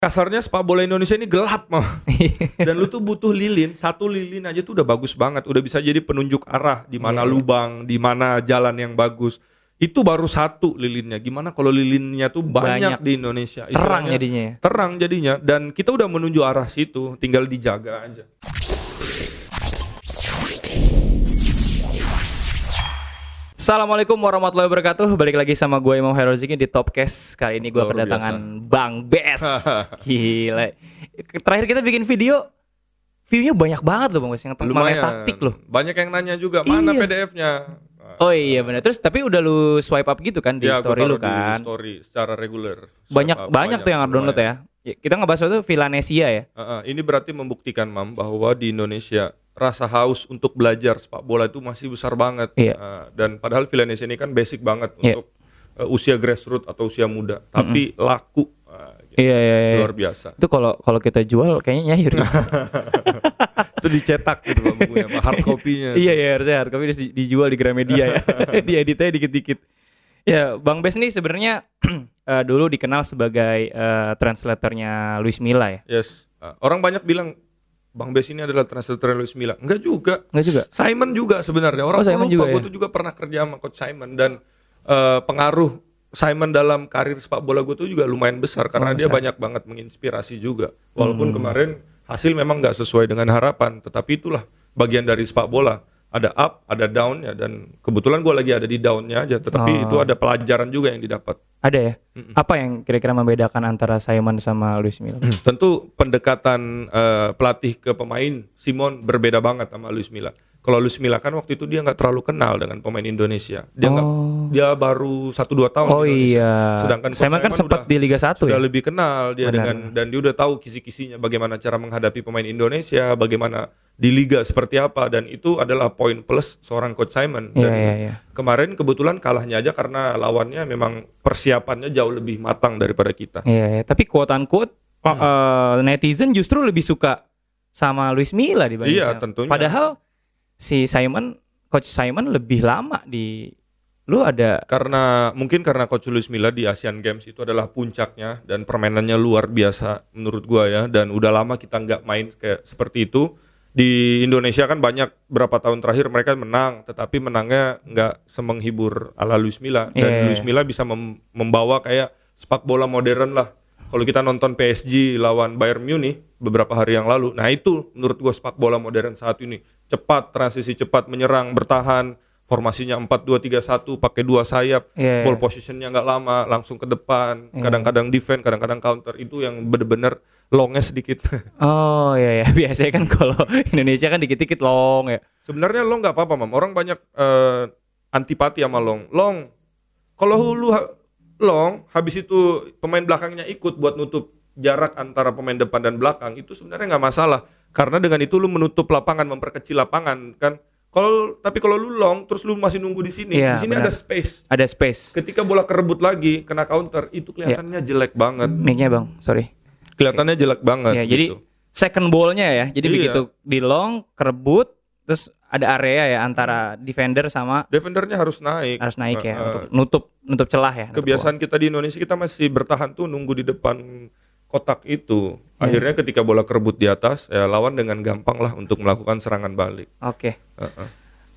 kasarnya sepak bola Indonesia ini gelap mah. Dan lu tuh butuh lilin, satu lilin aja tuh udah bagus banget, udah bisa jadi penunjuk arah di mana Iya. lubang, di mana jalan yang bagus. Itu baru satu lilinnya. Gimana kalau lilinnya tuh banyak, Banyak. di Indonesia? Terang Istilahnya jadinya ya. Terang jadinya dan kita udah menuju arah situ, tinggal dijaga aja. Assalamualaikum warahmatullahi wabarakatuh. Balik lagi sama gue Imam Heroziki di Topcast. Kali ini gue kedatangan Bang Bes. Gila. Terakhir kita bikin video view-nya banyak banget loh Bang Bes yang Lumayan. taktik loh. Banyak yang nanya juga, mana Iya. PDF-nya? Oh iya benar. Terus tapi udah lu swipe up gitu kan di Ya, story lu taruh di kan. story secara reguler. Banyak up, banyak tuh yang download lumayan. ya. Ya, Kita ngebahas itu Villanesia ya. Uh-uh, ini berarti membuktikan mam bahwa di Indonesia rasa haus untuk belajar sepak bola itu masih besar banget. Iya. Uh, dan padahal Villanesia ini kan basic banget Iya. untuk uh, usia grassroots atau usia muda, tapi laku Uh, gitu. Iya iya luar biasa. Itu kalau kalau kita jual kayaknya nyair. itu dicetak gitu Pak, bukunya, Pak, hard copy-nya. iya iya harusnya hard copy di- dijual di Gramedia ya. Dieditnya dikit-dikit. Ya, Bang Bes nih sebenarnya eh, dulu dikenal sebagai eh, translatornya Luis Milla ya. Yes. Uh, orang banyak bilang Bang Bes ini adalah translator Luis Milla. Enggak juga. Enggak juga. Simon juga sebenarnya. Orang Oh, Simon lupa juga gue ya? tuh juga pernah kerja sama coach Simon dan eh, pengaruh Simon dalam karir sepak bola gue tuh juga lumayan besar karena Oh, dia besar. banyak banget menginspirasi juga. Walaupun Hmm. kemarin hasil memang nggak sesuai dengan harapan, tetapi itulah bagian dari sepak bola. Ada up, ada down ya dan kebetulan gue lagi ada di downnya aja, tetapi Oh. itu ada pelajaran juga yang didapat. Ada ya? Apa yang kira-kira membedakan antara Simon sama Luis Milla? Tentu pendekatan eh, pelatih ke pemain Simon berbeda banget sama Luis Milla. Kalau Luis Milla kan waktu itu dia nggak terlalu kenal dengan pemain Indonesia. Dia nggak, Oh. dia baru satu dua tahun. Oh di Indonesia. iya. Sedangkan Simon kan sempat di Liga 1 Sudah ya. lebih kenal dia Benar. dengan dan dia udah tahu kisi-kisinya bagaimana cara menghadapi pemain Indonesia, bagaimana di liga seperti apa dan itu adalah poin plus seorang coach Simon. Iya Dan iya iya. kemarin kebetulan kalahnya aja karena lawannya memang persiapannya jauh lebih matang daripada kita. Iya, iya. tapi quote unquote Hmm. uh, uh, netizen justru lebih suka sama Luis Milla dibanding Iya, Simon. tentunya. Padahal si Simon, coach Simon lebih lama di lu ada Karena mungkin karena Coach Luis Milla di Asian Games itu adalah puncaknya dan permainannya luar biasa menurut gua ya dan udah lama kita nggak main kayak seperti itu. Di Indonesia kan banyak berapa tahun terakhir mereka menang, tetapi menangnya nggak semenghibur ala Luis Milla dan Iya. Luis Milla bisa mem- membawa kayak sepak bola modern lah. Kalau kita nonton PSG lawan Bayern Munich beberapa hari yang lalu, nah itu menurut gua sepak bola modern saat ini. Cepat, transisi cepat, menyerang, bertahan, formasinya 4-2-3-1, pakai dua sayap, Iya. ball positionnya nggak lama, langsung ke depan, Iya. kadang-kadang defend, kadang-kadang counter, itu yang bener-bener longnya sedikit. Oh iya ya, biasanya kan kalau Indonesia kan dikit-dikit long ya. Sebenarnya long nggak apa-apa, mam. Orang banyak eh, antipati sama long. Long, kalau lu ha- long, habis itu pemain belakangnya ikut buat nutup jarak antara pemain depan dan belakang, itu sebenarnya nggak masalah. Karena dengan itu lu menutup lapangan, memperkecil lapangan, kan. Kalau tapi kalau lu long, terus lu masih nunggu di sini, Iya, di sini benar. ada space. Ada space. Ketika bola kerebut lagi, kena counter, itu kelihatannya jelek banget. Mic-nya Bang, sorry. Kelihatannya jelek banget. Ya, jadi gitu. second ball-nya ya. Jadi Iya. begitu di long kerebut terus ada area ya antara defender sama defendernya harus naik. harus naik ya eh, untuk nutup nutup celah ya. kebiasaan kita di Indonesia kita masih bertahan tuh nunggu di depan kotak itu. Iya. Akhirnya ketika bola kerebut di atas, ya lawan dengan gampang lah untuk melakukan serangan balik. Oke. Heeh.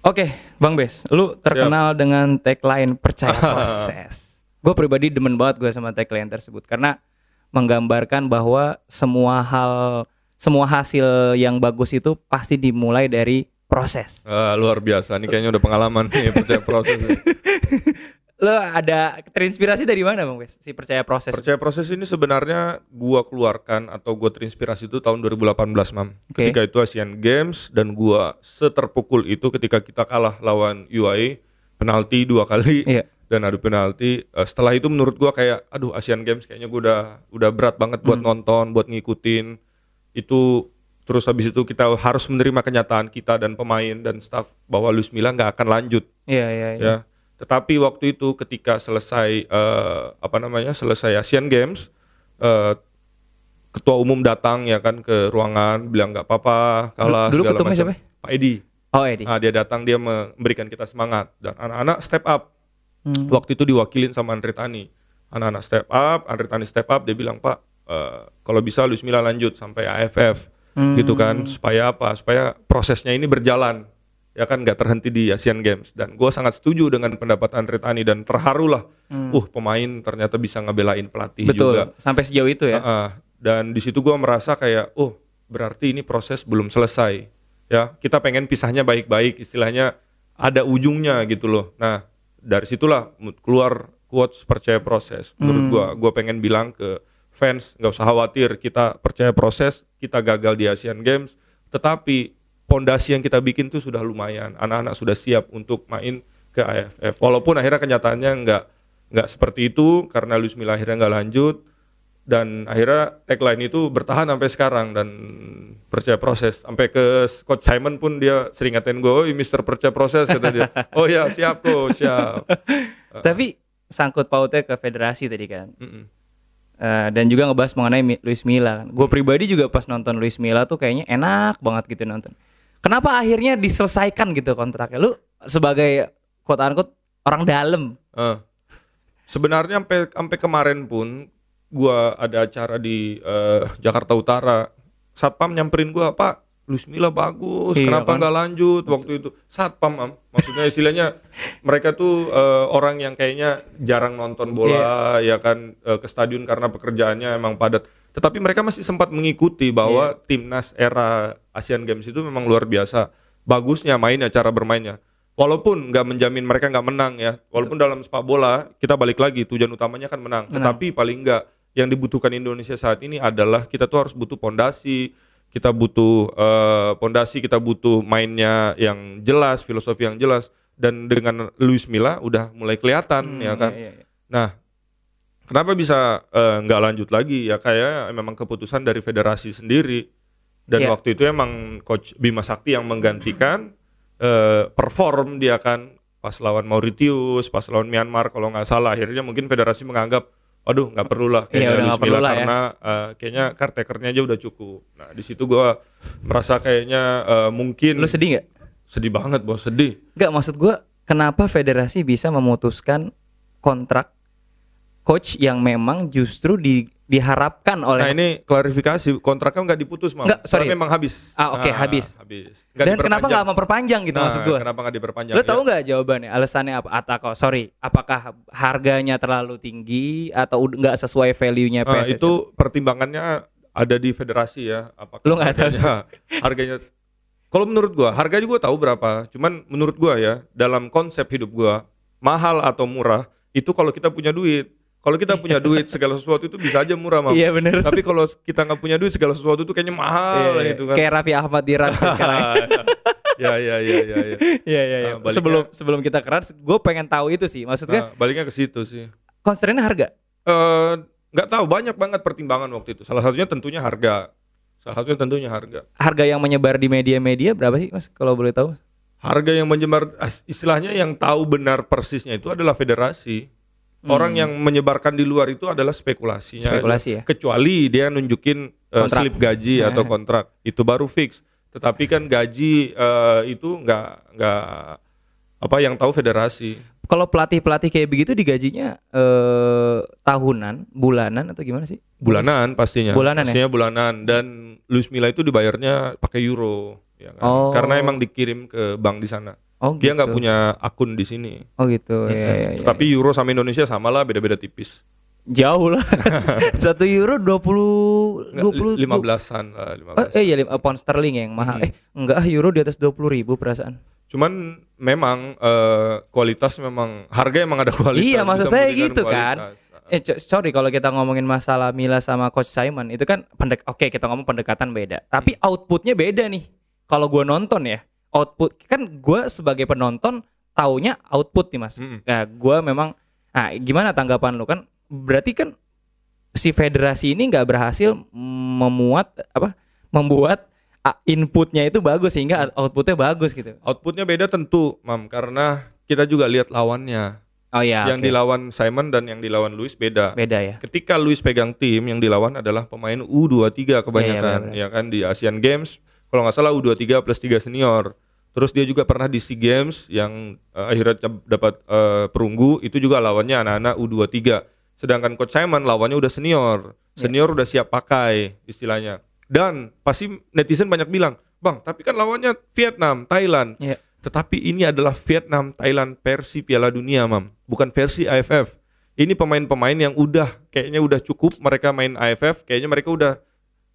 Oke, Bang Bes, lu terkenal dengan tagline percaya proses. gue pribadi demen banget gue sama tagline tersebut karena menggambarkan bahwa semua hal, semua hasil yang bagus itu pasti dimulai dari proses. Ah, luar biasa, ini kayaknya udah pengalaman nih percaya proses. nih. Lo ada terinspirasi dari mana, Bang Bes? Si percaya proses. Percaya proses ini sebenarnya gua keluarkan atau gua terinspirasi itu tahun 2018, Mam. Oke. Ketika itu Asian Games dan gua seterpukul itu ketika kita kalah lawan UAE penalti dua kali. Iya. Dan adu penalti. Eh, setelah itu menurut gua kayak aduh Asian Games kayaknya gua udah udah berat banget buat Hmm. nonton, buat ngikutin. Itu terus habis itu kita harus menerima kenyataan kita dan pemain dan staff bahwa Luis Milla nggak akan lanjut Iya, iya, iya. ya. Tetapi waktu itu ketika selesai eh, apa namanya? selesai Asian Games eh, ketua umum datang ya kan ke ruangan bilang nggak apa-apa kalah Dulu segala macam. siapa? Pak Edi. Oh, Edi. Ah, dia datang dia memberikan kita semangat dan anak-anak step up. Hmm. Waktu itu diwakilin sama Andre Tani. Anak-anak step up, Andre Tani step up, dia bilang, "Pak, eh, kalau bisa Luis Milla lanjut sampai AFF Hmm. gitu kan supaya apa supaya prosesnya ini berjalan ya kan nggak terhenti di Asian Games dan gue sangat setuju dengan pendapat Andre Tani dan terharu lah uh pemain ternyata bisa ngebelain pelatih Hmm. Betul. juga Sampai sejauh itu ya. Heeh. dan di situ gue merasa kayak oh berarti ini proses belum selesai ya kita pengen pisahnya baik-baik istilahnya ada ujungnya gitu loh nah dari situlah keluar quotes percaya proses. Menurut gue gue pengen bilang ke fans nggak usah khawatir kita percaya proses kita gagal di Asian Games. Tetapi pondasi yang kita bikin tuh sudah lumayan. Anak-anak sudah siap untuk main ke AFF walaupun akhirnya kenyataannya nggak nggak seperti itu karena Luis Milla akhirnya nggak lanjut dan akhirnya tagline itu bertahan sampai sekarang dan percaya proses sampai ke coach Simon pun dia sering ngatain gue oh Mister percaya proses kata dia oh ya siap kok siap Tapi sangkut pautnya ke federasi tadi kan. Mm-mm. Eh, dan juga ngebahas mengenai Luis Milla kan. Gue pribadi juga pas nonton Luis Milla tuh kayaknya enak banget gitu nonton. Kenapa akhirnya diselesaikan gitu kontraknya? Lu sebagai quote unquote orang dalam. Eh, sebenarnya sampai sampai kemarin pun gua ada acara di eh, Jakarta Utara. Satpam nyamperin gua pak Luis Milla bagus Iya, kenapa kan? nggak lanjut? Waktu itu satpam am. Maksudnya istilahnya mereka tuh eh, orang yang kayaknya jarang nonton bola Iya. ya kan eh, ke stadion karena pekerjaannya emang padat. Tetapi mereka masih sempat mengikuti bahwa Iya. timnas era Asian Games itu memang luar biasa. Bagusnya mainnya cara bermainnya. Walaupun nggak menjamin mereka nggak menang ya. Walaupun dalam sepak bola kita balik lagi tujuan utamanya kan menang, Menang. tetapi paling nggak yang dibutuhkan Indonesia saat ini adalah kita tuh harus butuh pondasi kita butuh eh, pondasi kita butuh mainnya yang jelas filosofi yang jelas dan dengan Luis Milla udah mulai kelihatan ya kan? Iya, iya, iya. Nah, kenapa bisa eh, nggak lanjut lagi? Ya kayak memang keputusan dari federasi sendiri. Dan Iya. waktu itu emang coach Bima Sakti yang menggantikan eh, perform dia kan. Pas lawan Mauritius, pas lawan Myanmar kalau nggak salah. Akhirnya mungkin federasi menganggap aduh nggak perlu lah Iya, kayaknya udah Luis nggak perlu Milla lah ya. karena eh, kayaknya caretakernya aja udah cukup. Nah di situ gua merasa kayaknya eh, mungkin Lu sedih nggak? sedih banget bos sedih. Nggak maksud gua kenapa federasi bisa memutuskan kontrak coach yang memang justru di, diharapkan oleh Nah ini klarifikasi kontraknya nggak diputus mal. Nggak, sorry. Memang habis. Ah, oke, Nah, habis. Habis. Nggak dan kenapa nggak memperpanjang gitu Nah, maksud gua? Kenapa nggak diperpanjang? Lo Ya. tahu nggak jawabannya? Alasannya apa? Atau sorry, apakah harganya terlalu tinggi atau nggak sesuai value-nya Nah, PSS? itu pertimbangannya ada di federasi ya. Apakah Lu tahu? harganya, harganya kalau menurut gua, harga juga tahu berapa. Cuman menurut gua ya, dalam konsep hidup gua, mahal atau murah itu kalau kita punya duit. Kalau kita punya duit segala sesuatu itu bisa aja murah, Mam. Iya bener. Tapi kalau kita nggak punya duit segala sesuatu itu kayaknya mahal Iya, iya. gitu kan. Kayak Raffi Ahmad di Rans sekarang. ya ya ya ya ya. Nah, baliknya- Sebelum sebelum kita keras, gue pengen tahu itu sih. Maksudnya Nah, baliknya ke situ sih. constraint harga. Eh, nggak tahu banyak banget pertimbangan waktu itu. Salah satunya tentunya harga. Salah satunya tentunya harga. Harga yang menyebar di media-media berapa sih Mas kalau boleh tahu? Harga yang menyebar istilahnya yang tahu benar persisnya itu adalah federasi. Orang yang menyebarkan di luar itu adalah spekulasinya. Hmm. Spekulasi ya. Kecuali dia nunjukin Kontrak. slip gaji atau kontrak, itu baru fix. Tetapi kan gaji eh, itu nggak nggak apa yang tahu federasi. Kalau pelatih-pelatih kayak begitu digajinya eh tahunan, bulanan atau gimana sih? Bulanan pastinya. Bulanan ya? pastinya bulanan dan Luis Milla itu dibayarnya pakai euro ya kan? Oh. Karena emang dikirim ke bank di sana. Oh Dia nggak gitu. punya akun di sini. Oh gitu. Iya, iya, iya. Tapi euro sama Indonesia sama lah beda-beda tipis. jauh lah. Satu euro 20 Nggak, 20 li- 15-an lah, Oh, 15. eh iya lim- eh, pound sterling yang mahal. Hmm. Eh enggak euro di atas 20 ribu perasaan. Cuman memang eh, kualitas memang harga emang ada kualitas. iya maksud saya gitu kan. Eh sorry kalau kita ngomongin masalah Mila sama Coach Simon itu kan pendek oke kita ngomong pendekatan beda. Tapi Hmm. outputnya beda nih. Kalau gua nonton ya output kan gua sebagai penonton taunya output nih mas. Mm-mm. Nah gua memang nah gimana tanggapan lu kan berarti kan si federasi ini nggak berhasil memuat apa membuat inputnya itu bagus sehingga outputnya bagus gitu. Outputnya beda tentu, Mam, karena kita juga lihat lawannya. Oh iya. yang oke. dilawan Simon dan yang dilawan Luis beda. beda ya. Ketika Luis pegang tim yang dilawan adalah pemain U23 kebanyakan, Iya, iya, ya kan di Asian Games. Kalau nggak salah U23 plus 3 senior. Terus dia juga pernah di SEA Games yang eh, akhirnya dapat eh, perunggu itu juga lawannya anak-anak U23. Sedangkan Coach Simon lawannya udah senior. Senior udah siap pakai istilahnya. Dan pasti netizen banyak bilang, "Bang, tapi kan lawannya Vietnam, Thailand." Iya. Tetapi ini adalah Vietnam, Thailand versi Piala Dunia, Mam. Bukan versi AFF. Ini pemain-pemain yang udah kayaknya udah cukup mereka main AFF, kayaknya mereka udah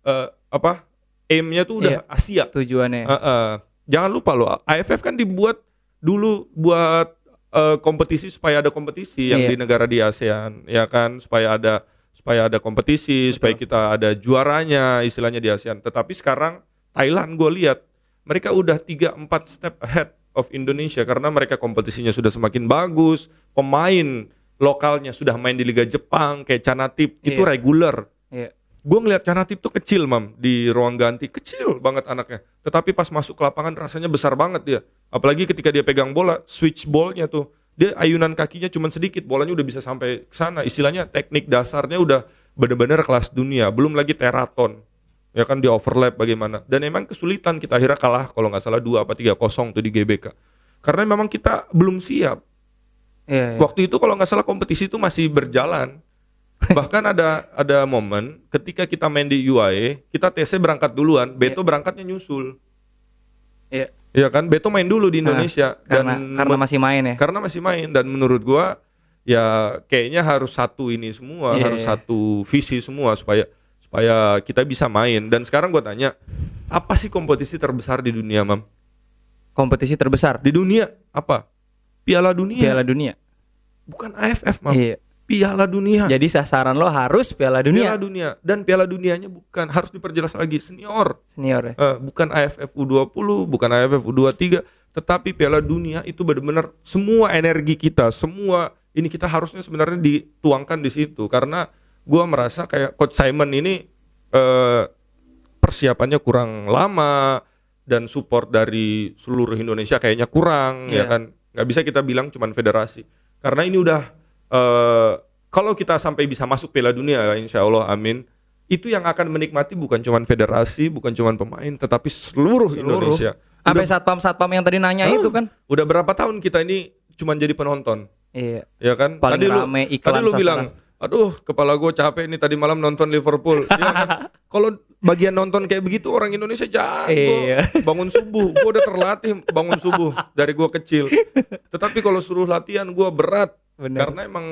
eh, apa? Aim-nya tuh udah Iya. Asia. Tujuannya. Heeh. Jangan lupa loh, AFF kan dibuat dulu buat eh, kompetisi supaya ada kompetisi yang Iya. di negara di ASEAN, ya kan, supaya ada supaya ada kompetisi, supaya kita ada juaranya istilahnya di ASEAN. Tetapi sekarang Thailand gue lihat mereka udah 3-4 step ahead of Indonesia karena mereka kompetisinya sudah semakin bagus, pemain lokalnya sudah main di Liga Jepang kayak Canatip itu Iya. regular Iya. Gue ngeliat Canatip tuh kecil mam di ruang ganti. Kecil banget anaknya. Tetapi pas masuk ke lapangan rasanya besar banget dia. Apalagi ketika dia pegang bola switch ballnya tuh dia ayunan kakinya cuman sedikit. Bolanya udah bisa sampai ke sana. Istilahnya teknik dasarnya udah bener-bener kelas dunia. Belum lagi teraton. Ya kan di overlap bagaimana. Dan emang kesulitan kita akhirnya kalah kalau nggak salah dua apa tiga kosong tuh di GBK. Karena memang kita belum siap. Iya, iya. Waktu itu kalau nggak salah kompetisi itu masih berjalan. Bahkan ada ada momen ketika kita main di UAE, kita TC berangkat duluan, Beto berangkatnya nyusul. Iya. Iya kan? Beto main dulu di Indonesia Karena dan karena men- masih main ya. karena masih main dan menurut gua ya kayaknya harus satu ini semua, Iya, harus iya. satu visi semua supaya supaya kita bisa main. Dan sekarang gua tanya, apa sih kompetisi terbesar di dunia, Mam? Kompetisi terbesar Di dunia apa? Piala Dunia. Piala Dunia. Bukan AFF, Mam. Iya. Piala Dunia. Jadi sasaran lo harus Piala Dunia Piala Dunia dan Piala Dunianya bukan harus diperjelas lagi senior, senior ya. Eh, bukan AFF U20, bukan AFF U23, tetapi Piala Dunia itu benar-benar semua energi kita, semua ini kita harusnya sebenarnya dituangkan di situ karena gua merasa kayak Coach Simon ini eh, persiapannya kurang lama dan support dari seluruh Indonesia kayaknya kurang ya Iya. kan nggak bisa kita bilang cuman federasi karena ini udah eh, kalau kita sampai bisa masuk Piala Dunia ya, insya Allah amin itu yang akan menikmati bukan cuman federasi bukan cuman pemain tetapi seluruh, Seluruh. Indonesia Sampai satpam-satpam yang tadi nanya itu kan. udah berapa tahun kita ini cuman jadi penonton Iya. ya kan Paling tadi lu rame iklan tadi lu sasaran. bilang aduh kepala gue capek nih tadi malam nonton Liverpool ya kan kalau bagian nonton kayak begitu orang Indonesia jago Iya. bangun subuh gue udah terlatih bangun subuh dari gue kecil tetapi kalau suruh latihan gue berat Bener. karena emang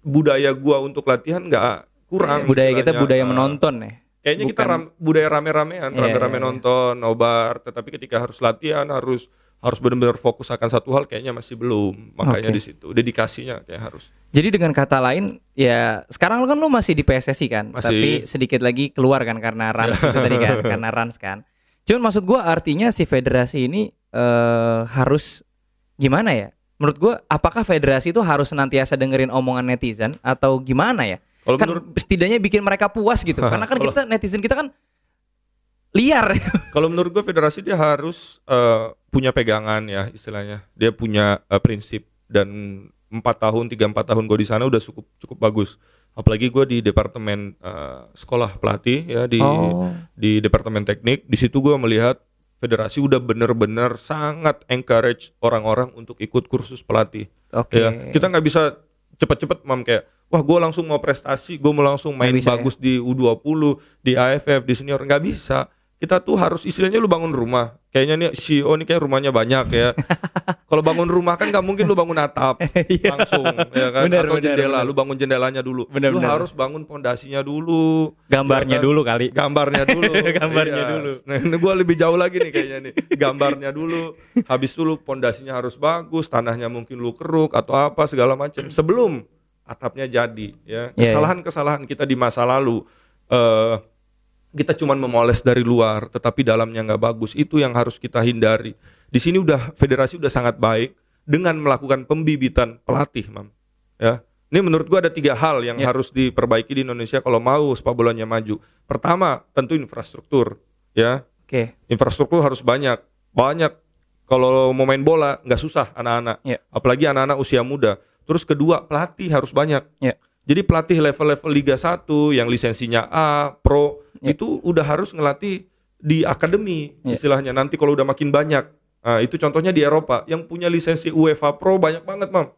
budaya gue untuk latihan nggak kurang budaya kita budaya Nah, menonton ya. Kayaknya kita Bukan- ram- budaya rame-ramean, Iya, rame-rame iya, iya. nonton, nobar, tetapi ketika harus latihan harus harus benar-benar fokus akan satu hal kayaknya masih belum. Makanya Oke. di situ dedikasinya kayak harus. Jadi dengan kata lain, ya sekarang kan lu masih di PSSI kan, Masih. tapi sedikit lagi keluar kan karena Rans itu tadi kan, karena Rans kan. Cuman maksud gua artinya si federasi ini eh, harus gimana ya? Menurut gua, apakah federasi itu harus senantiasa dengerin omongan netizen atau gimana ya? Kalau kan menurut setidaknya bikin mereka puas gitu, karena kan Kalau- kita netizen kita kan liar. kalau menurut gue federasi dia harus eh, punya pegangan ya istilahnya. Dia punya eh, prinsip dan empat tahun tiga empat tahun gue di sana udah cukup cukup bagus. Apalagi gue di departemen eh, sekolah pelatih ya di Oh. di departemen teknik. Di situ gue melihat federasi udah bener-bener sangat encourage orang-orang untuk ikut kursus pelatih. Oke. Ya, kita nggak bisa cepet-cepet mam kayak wah gue langsung mau prestasi, gue mau langsung main bisa ya? bagus di U20, di AFF, di senior nggak bisa. Kita tuh harus istilahnya lu bangun rumah. Kayaknya nih CEO nih kayak rumahnya banyak ya. Kalau bangun rumah kan nggak mungkin lu bangun atap Iya. langsung ya kan Bener, atau bener, jendela, bener. lu bangun jendelanya dulu. Bener, lu bener. harus bangun pondasinya dulu. Gambarnya ya kan? dulu kali. gambarnya dulu Gambarnya Iya. dulu. nah ini gue lebih jauh lagi nih kayaknya nih gambarnya dulu habis dulu pondasinya harus bagus tanahnya mungkin lu keruk atau apa segala macam sebelum atapnya jadi ya Iya, kesalahan-kesalahan kita di masa lalu eh kita cuman memoles dari luar tetapi dalamnya nggak bagus. Itu yang harus kita hindari. Di sini udah federasi udah sangat baik dengan melakukan pembibitan pelatih mam. Ya. Ini menurut gua ada tiga hal yang Ya. harus diperbaiki di Indonesia kalau mau sepak bolanya maju. Pertama tentu infrastruktur ya. Oke. infrastruktur harus banyak. Banyak. Kalau mau main bola nggak susah anak-anak. Ya. apalagi anak-anak usia muda. Terus kedua pelatih harus banyak. Ya. Jadi pelatih level-level Liga 1 yang lisensinya A, Pro Ya. itu udah harus ngelatih di akademi Ya. istilahnya. Nanti kalau udah makin banyak, nah, itu contohnya di Eropa yang punya lisensi UEFA Pro banyak banget, Mam.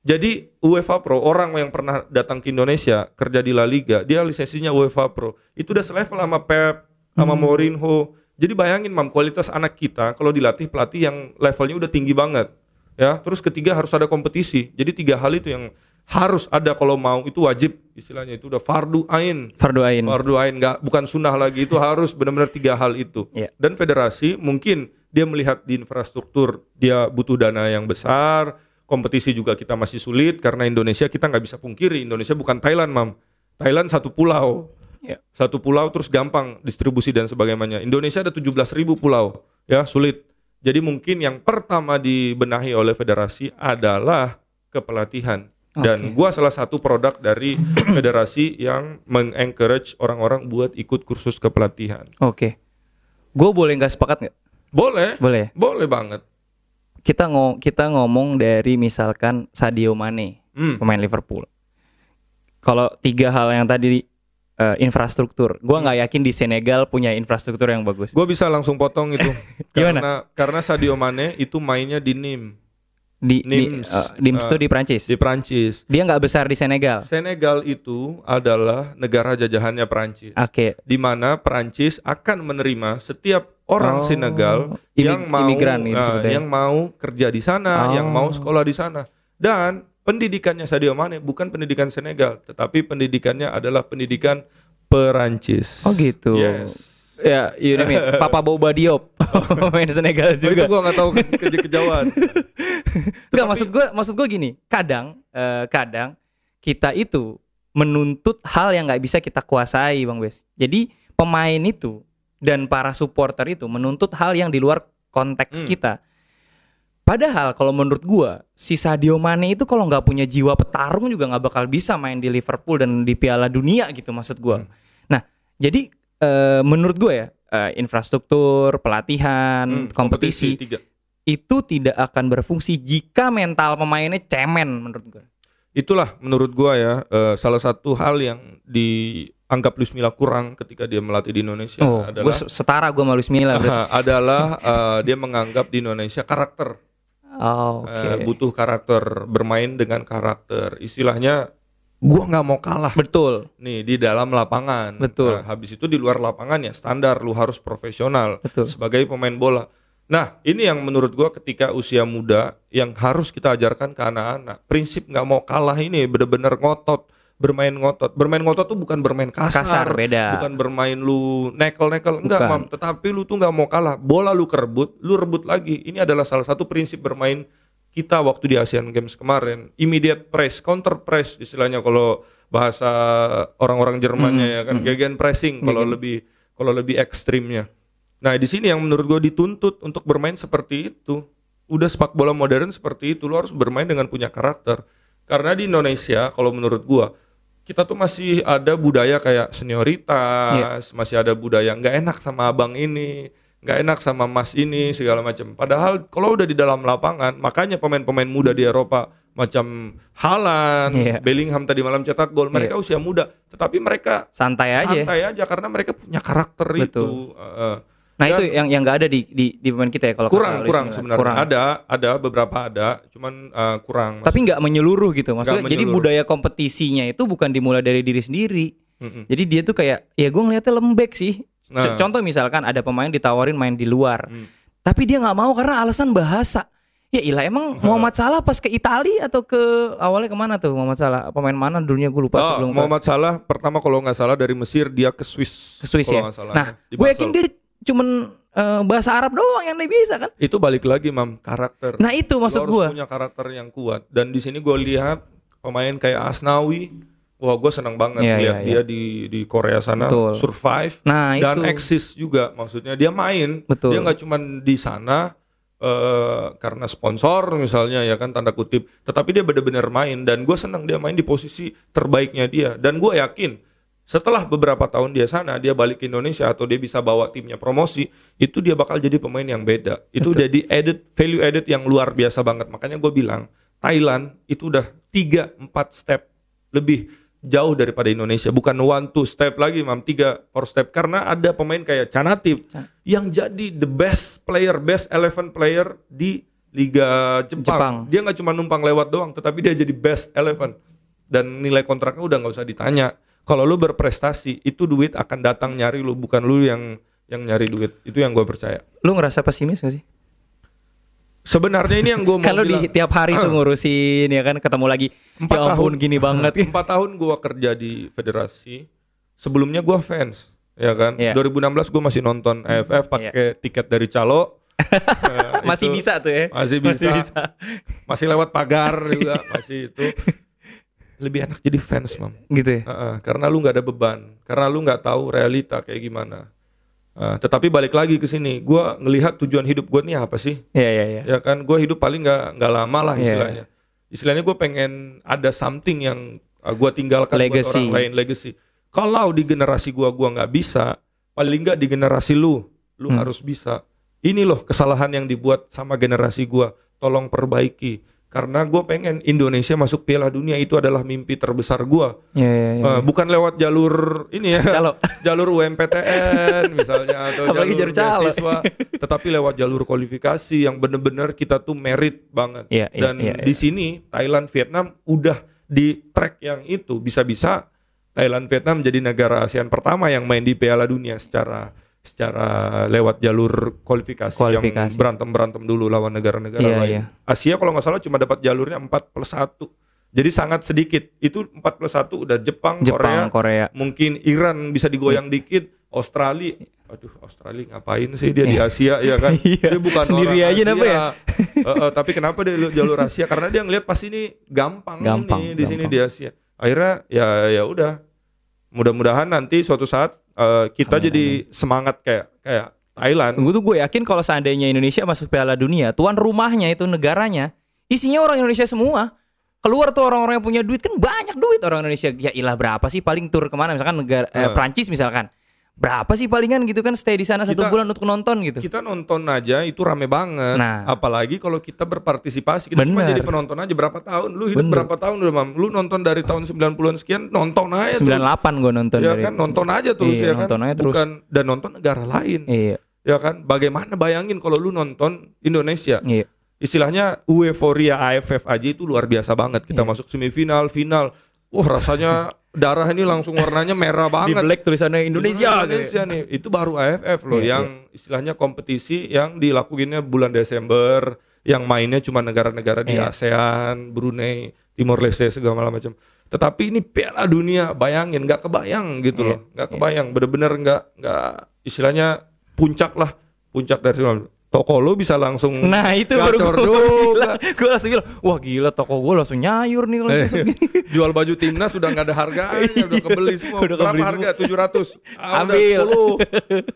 Jadi UEFA Pro orang yang pernah datang ke Indonesia kerja di La Liga, dia lisensinya UEFA Pro. Itu udah selevel sama Pep, sama Mourinho. Jadi bayangin mam kualitas anak kita kalau dilatih pelatih yang levelnya udah tinggi banget. Ya, terus ketiga harus ada kompetisi. Jadi tiga hal itu yang harus ada kalau mau itu wajib istilahnya itu udah fardu ain. Fardu ain. Fardu ain nggak bukan sunnah lagi itu harus benar-benar tiga hal itu. Iya. Dan federasi mungkin dia melihat di infrastruktur dia butuh dana yang besar, kompetisi juga kita masih sulit karena Indonesia kita nggak bisa pungkiri Indonesia bukan Thailand mam. Thailand satu pulau, Ya. satu pulau terus gampang distribusi dan sebagainya. Indonesia ada 17.000 ribu pulau, ya sulit. Jadi mungkin yang pertama dibenahi oleh federasi adalah kepelatihan. Dan Oke. gua salah satu produk dari federasi yang mengencourage orang-orang buat ikut kursus kepelatihan. Oke. Gue boleh nggak sepakat nggak? Boleh, Boleh. boleh banget. Kita ngo kita ngomong dari misalkan Sadio Mane, Hmm. pemain Liverpool. Kalau tiga hal yang tadi eh, infrastruktur, gua nggak yakin di Senegal punya infrastruktur yang bagus. Gue bisa langsung potong itu. Gimana? Karena karena Sadio Mane itu mainnya di Nim Di di, Nims eh, tuh di Prancis. di Prancis. Dia nggak besar di Senegal. Senegal itu adalah negara jajahannya Prancis. Oke. Di mana Prancis akan menerima setiap orang Oh, Senegal yang mau imigran sebetulnya. yang mau kerja di sana, Oh. yang mau sekolah di sana. Dan pendidikannya Sadio Mane bukan pendidikan Senegal, tetapi pendidikannya adalah pendidikan Perancis. Oh gitu. Yes. Ya, you it. Papa Boba Diop, pemain Senegal Oh, itu juga. gua nggak tahu ke, ke- kejauhan. Enggak, maksud gue maksud gue gini, kadang eh, kadang kita itu menuntut hal yang nggak bisa kita kuasai, Bang Wes. Jadi pemain itu dan para supporter itu menuntut hal yang di luar konteks Hmm. kita. Padahal kalau menurut gua si Sadio Mane itu kalau nggak punya jiwa petarung juga nggak bakal bisa main di Liverpool dan di Piala Dunia gitu maksud gua. Hmm. Nah, jadi eh, menurut gua ya eh, infrastruktur, pelatihan, Hmm, kompetisi tiga. itu tidak akan berfungsi jika mental pemainnya cemen menurut gue. Itulah menurut gua ya eh, salah satu hal yang dianggap Luis Milla kurang ketika dia melatih di Indonesia Oh, gue adalah setara gue sama Luis Milla berarti. adalah eh, dia menganggap di Indonesia karakter Oh, oke. Eh, butuh karakter bermain dengan karakter istilahnya gua nggak mau kalah Betul. nih di dalam lapangan Betul. Nah, habis itu di luar lapangan ya standar lu harus profesional Betul. sebagai pemain bola nah ini yang menurut gua ketika usia muda yang harus kita ajarkan ke anak-anak prinsip nggak mau kalah ini bener-bener ngotot bermain ngotot bermain ngotot tuh bukan bermain kasar, Kasar, beda. bukan bermain lu nekel-nekel enggak Bukan. mam tetapi lu tuh nggak mau kalah bola lu kerebut lu rebut lagi ini adalah salah satu prinsip bermain kita waktu di Asian Games kemarin immediate press counter press istilahnya kalau bahasa orang-orang Jermannya Hmm, ya kan gegen pressing kalau lebih kalau lebih ekstrimnya. Nah di sini yang menurut gue dituntut untuk bermain seperti itu udah sepak bola modern seperti itu lu harus bermain dengan punya karakter. Karena di Indonesia kalau menurut gua kita tuh masih ada budaya kayak senioritas, masih ada budaya nggak enak sama abang ini, nggak enak sama mas ini segala macam. Padahal kalau udah di dalam lapangan, makanya pemain-pemain muda di Eropa macam Haaland, Iya. Bellingham tadi malam cetak gol, mereka usia muda, tetapi mereka Santai aja. santai aja karena mereka punya karakter Betul. itu. Heeh. Nah, Dan- itu yang yang nggak ada di di di pemain kita ya kalau kurang kurang sebenarnya Kurang. ada ada beberapa ada cuman eh, kurang Tapi nggak menyeluruh gitu. Maksudnya Nggak jadi menyeluruh. budaya kompetisinya itu bukan dimulai dari diri sendiri. Mm-mm. Jadi dia tuh kayak ya gue ngeliatnya lembek sih. Nah. Contoh misalkan ada pemain ditawarin main di luar. Hmm. Tapi dia nggak mau karena alasan bahasa. Ya ilah emang Muhammad Salah pas ke Italia atau ke awalnya ke mana tuh Muhammad Salah? Pemain mana dulunya gue lupa Oh, sebelum ke- Muhammad Salah pertama kalau nggak salah dari Mesir dia ke Swiss ke Swiss ya. salah, Nah, di gue yakin dia cuman eh, bahasa Arab doang yang dia bisa kan. itu balik lagi mam karakter Nah itu maksud gue. punya karakter yang kuat dan di sini gue lihat pemain kayak Asnawi wah gue senang banget Iya, lihat iya, dia di di Korea sana Betul. survive Nah dan itu. eksis juga. Maksudnya dia main. Betul. dia nggak cuma di sana eh, karena sponsor misalnya ya kan tanda kutip. Tetapi dia benar-benar main dan gue senang dia main di posisi terbaiknya dia. Dan gue yakin setelah beberapa tahun dia sana dia balik ke Indonesia atau dia bisa bawa timnya promosi itu dia bakal jadi pemain yang beda. Itu jadi added value added yang luar biasa banget. Makanya gue bilang Thailand itu udah 3 4 step lebih jauh daripada Indonesia bukan one two step lagi mam tiga four step karena ada pemain kayak Canatip Can- yang jadi the best player best eleven player di Liga Jepang. Jepang. Dia nggak cuma numpang lewat doang, tetapi dia jadi best eleven dan nilai kontraknya udah nggak usah ditanya. Kalau lu berprestasi, itu duit akan datang nyari lu, bukan lu yang yang nyari duit. Itu yang gue percaya. Lu ngerasa pesimis gak sih? Sebenarnya ini yang gue mau Kalau di tiap hari tuh ngurusin ya kan ketemu lagi Empat ya ampun tahun. gini banget. Empat tahun gue kerja di federasi. Sebelumnya gue fans, ya kan. Iya. 2016 gue masih nonton AFF pakai tiket dari calo. Eh, masih itu bisa tuh ya. Masih bisa. Masih lewat pagar juga, masih itu. Lebih enak jadi fans, mam. Gitu ya. Heeh, karena lu nggak ada beban, karena lu nggak tahu realita kayak gimana. Eh, tetapi balik lagi ke sini, gue ngelihat tujuan hidup gue nih apa sih? Iya iya iya. ya kan gue hidup paling nggak nggak lama lah Iya. istilahnya istilahnya gue pengen ada something yang uh, gue tinggalkan buat Legacy. orang lain legacy kalau di generasi gue gua nggak bisa paling nggak di generasi lu lu Hmm. harus bisa ini loh kesalahan yang dibuat sama generasi gua tolong perbaiki karena gue pengen Indonesia masuk Piala Dunia itu adalah mimpi terbesar gua Iya iya iya. Uh, bukan lewat jalur ini ya Calo. jalur UMPTN misalnya atau Apalagi jalur jalur calo. beasiswa tetapi lewat jalur kualifikasi yang bener-bener kita tuh merit banget Iya, iya, dan iya, di sini Thailand Vietnam udah di track yang itu bisa-bisa Thailand Vietnam jadi negara ASEAN pertama yang main di Piala Dunia secara secara lewat jalur kualifikasi, yang Kualifikasi. berantem-berantem dulu lawan negara-negara Iya, lain. iya. Asia kalau nggak salah cuma dapat jalurnya 4 plus 1. Jadi sangat sedikit. Itu 4 plus 1 udah Jepang, Jepang, Korea, Korea. mungkin Iran bisa digoyang dikit, Australia. Aduh, Australia ngapain sih dia di Asia ya kan? Iya, Dia bukan sendiri orang aja Asia. kenapa ya? Eh, eh, tapi kenapa dia jalur Asia? Karena dia ngelihat pas ini gampang, Gampang, ini di sini gampang. di Asia. Akhirnya ya ya udah. Mudah-mudahan nanti suatu saat eh, kita Amin, jadi semangat kayak kayak Thailand. Gue tuh gue yakin kalau seandainya Indonesia masuk Piala Dunia, tuan rumahnya itu negaranya isinya orang Indonesia semua. Keluar tuh orang-orang yang punya duit kan banyak duit orang Indonesia. Ya ilah berapa sih paling tur ke mana misalkan negara eh, Eh. Prancis misalkan. Berapa sih palingan gitu kan stay di sana satu bulan untuk nonton gitu. Kita nonton aja itu rame banget. Nah. Apalagi kalau kita berpartisipasi, kita cuma Bener. jadi penonton aja berapa tahun? Lu hidup Bener. berapa tahun udah, Mam? Lu nonton dari tahun 90-an sekian, nonton aja terus. 98 gue nonton Ya dari kan nonton aja terus Iya, ya kan. aja terus. Bukan dan nonton negara lain. Iya, Ya kan? Bagaimana bayangin kalau lu nonton Indonesia? iya. Istilahnya euforia AFF aja itu luar biasa banget. Kita Iya. masuk semifinal, final. Wah, rasanya darah ini langsung warnanya merah Di banget. black tulisannya Indonesia. gitu. Indonesia nih itu baru AFF loh Iya, yang istilahnya kompetisi yang dilakuinnya bulan Desember yang mainnya cuma negara-negara di Iya. ASEAN, Brunei, Timor Leste segala macam. Tetapi ini Piala Dunia, bayangin nggak kebayang gitu Iya, loh, nggak kebayang, bener-bener nggak nggak istilahnya puncak lah, puncak dari toko lo bisa langsung Nah itu baru gue. Gue langsung bilang Wah gila toko gue langsung nyayur nih Eh, langsung gini. jual baju timnas sudah nggak ada harganya, udah kebeli semua. Udah Berapa kebeli harga? 700. Ah, udah Ambil.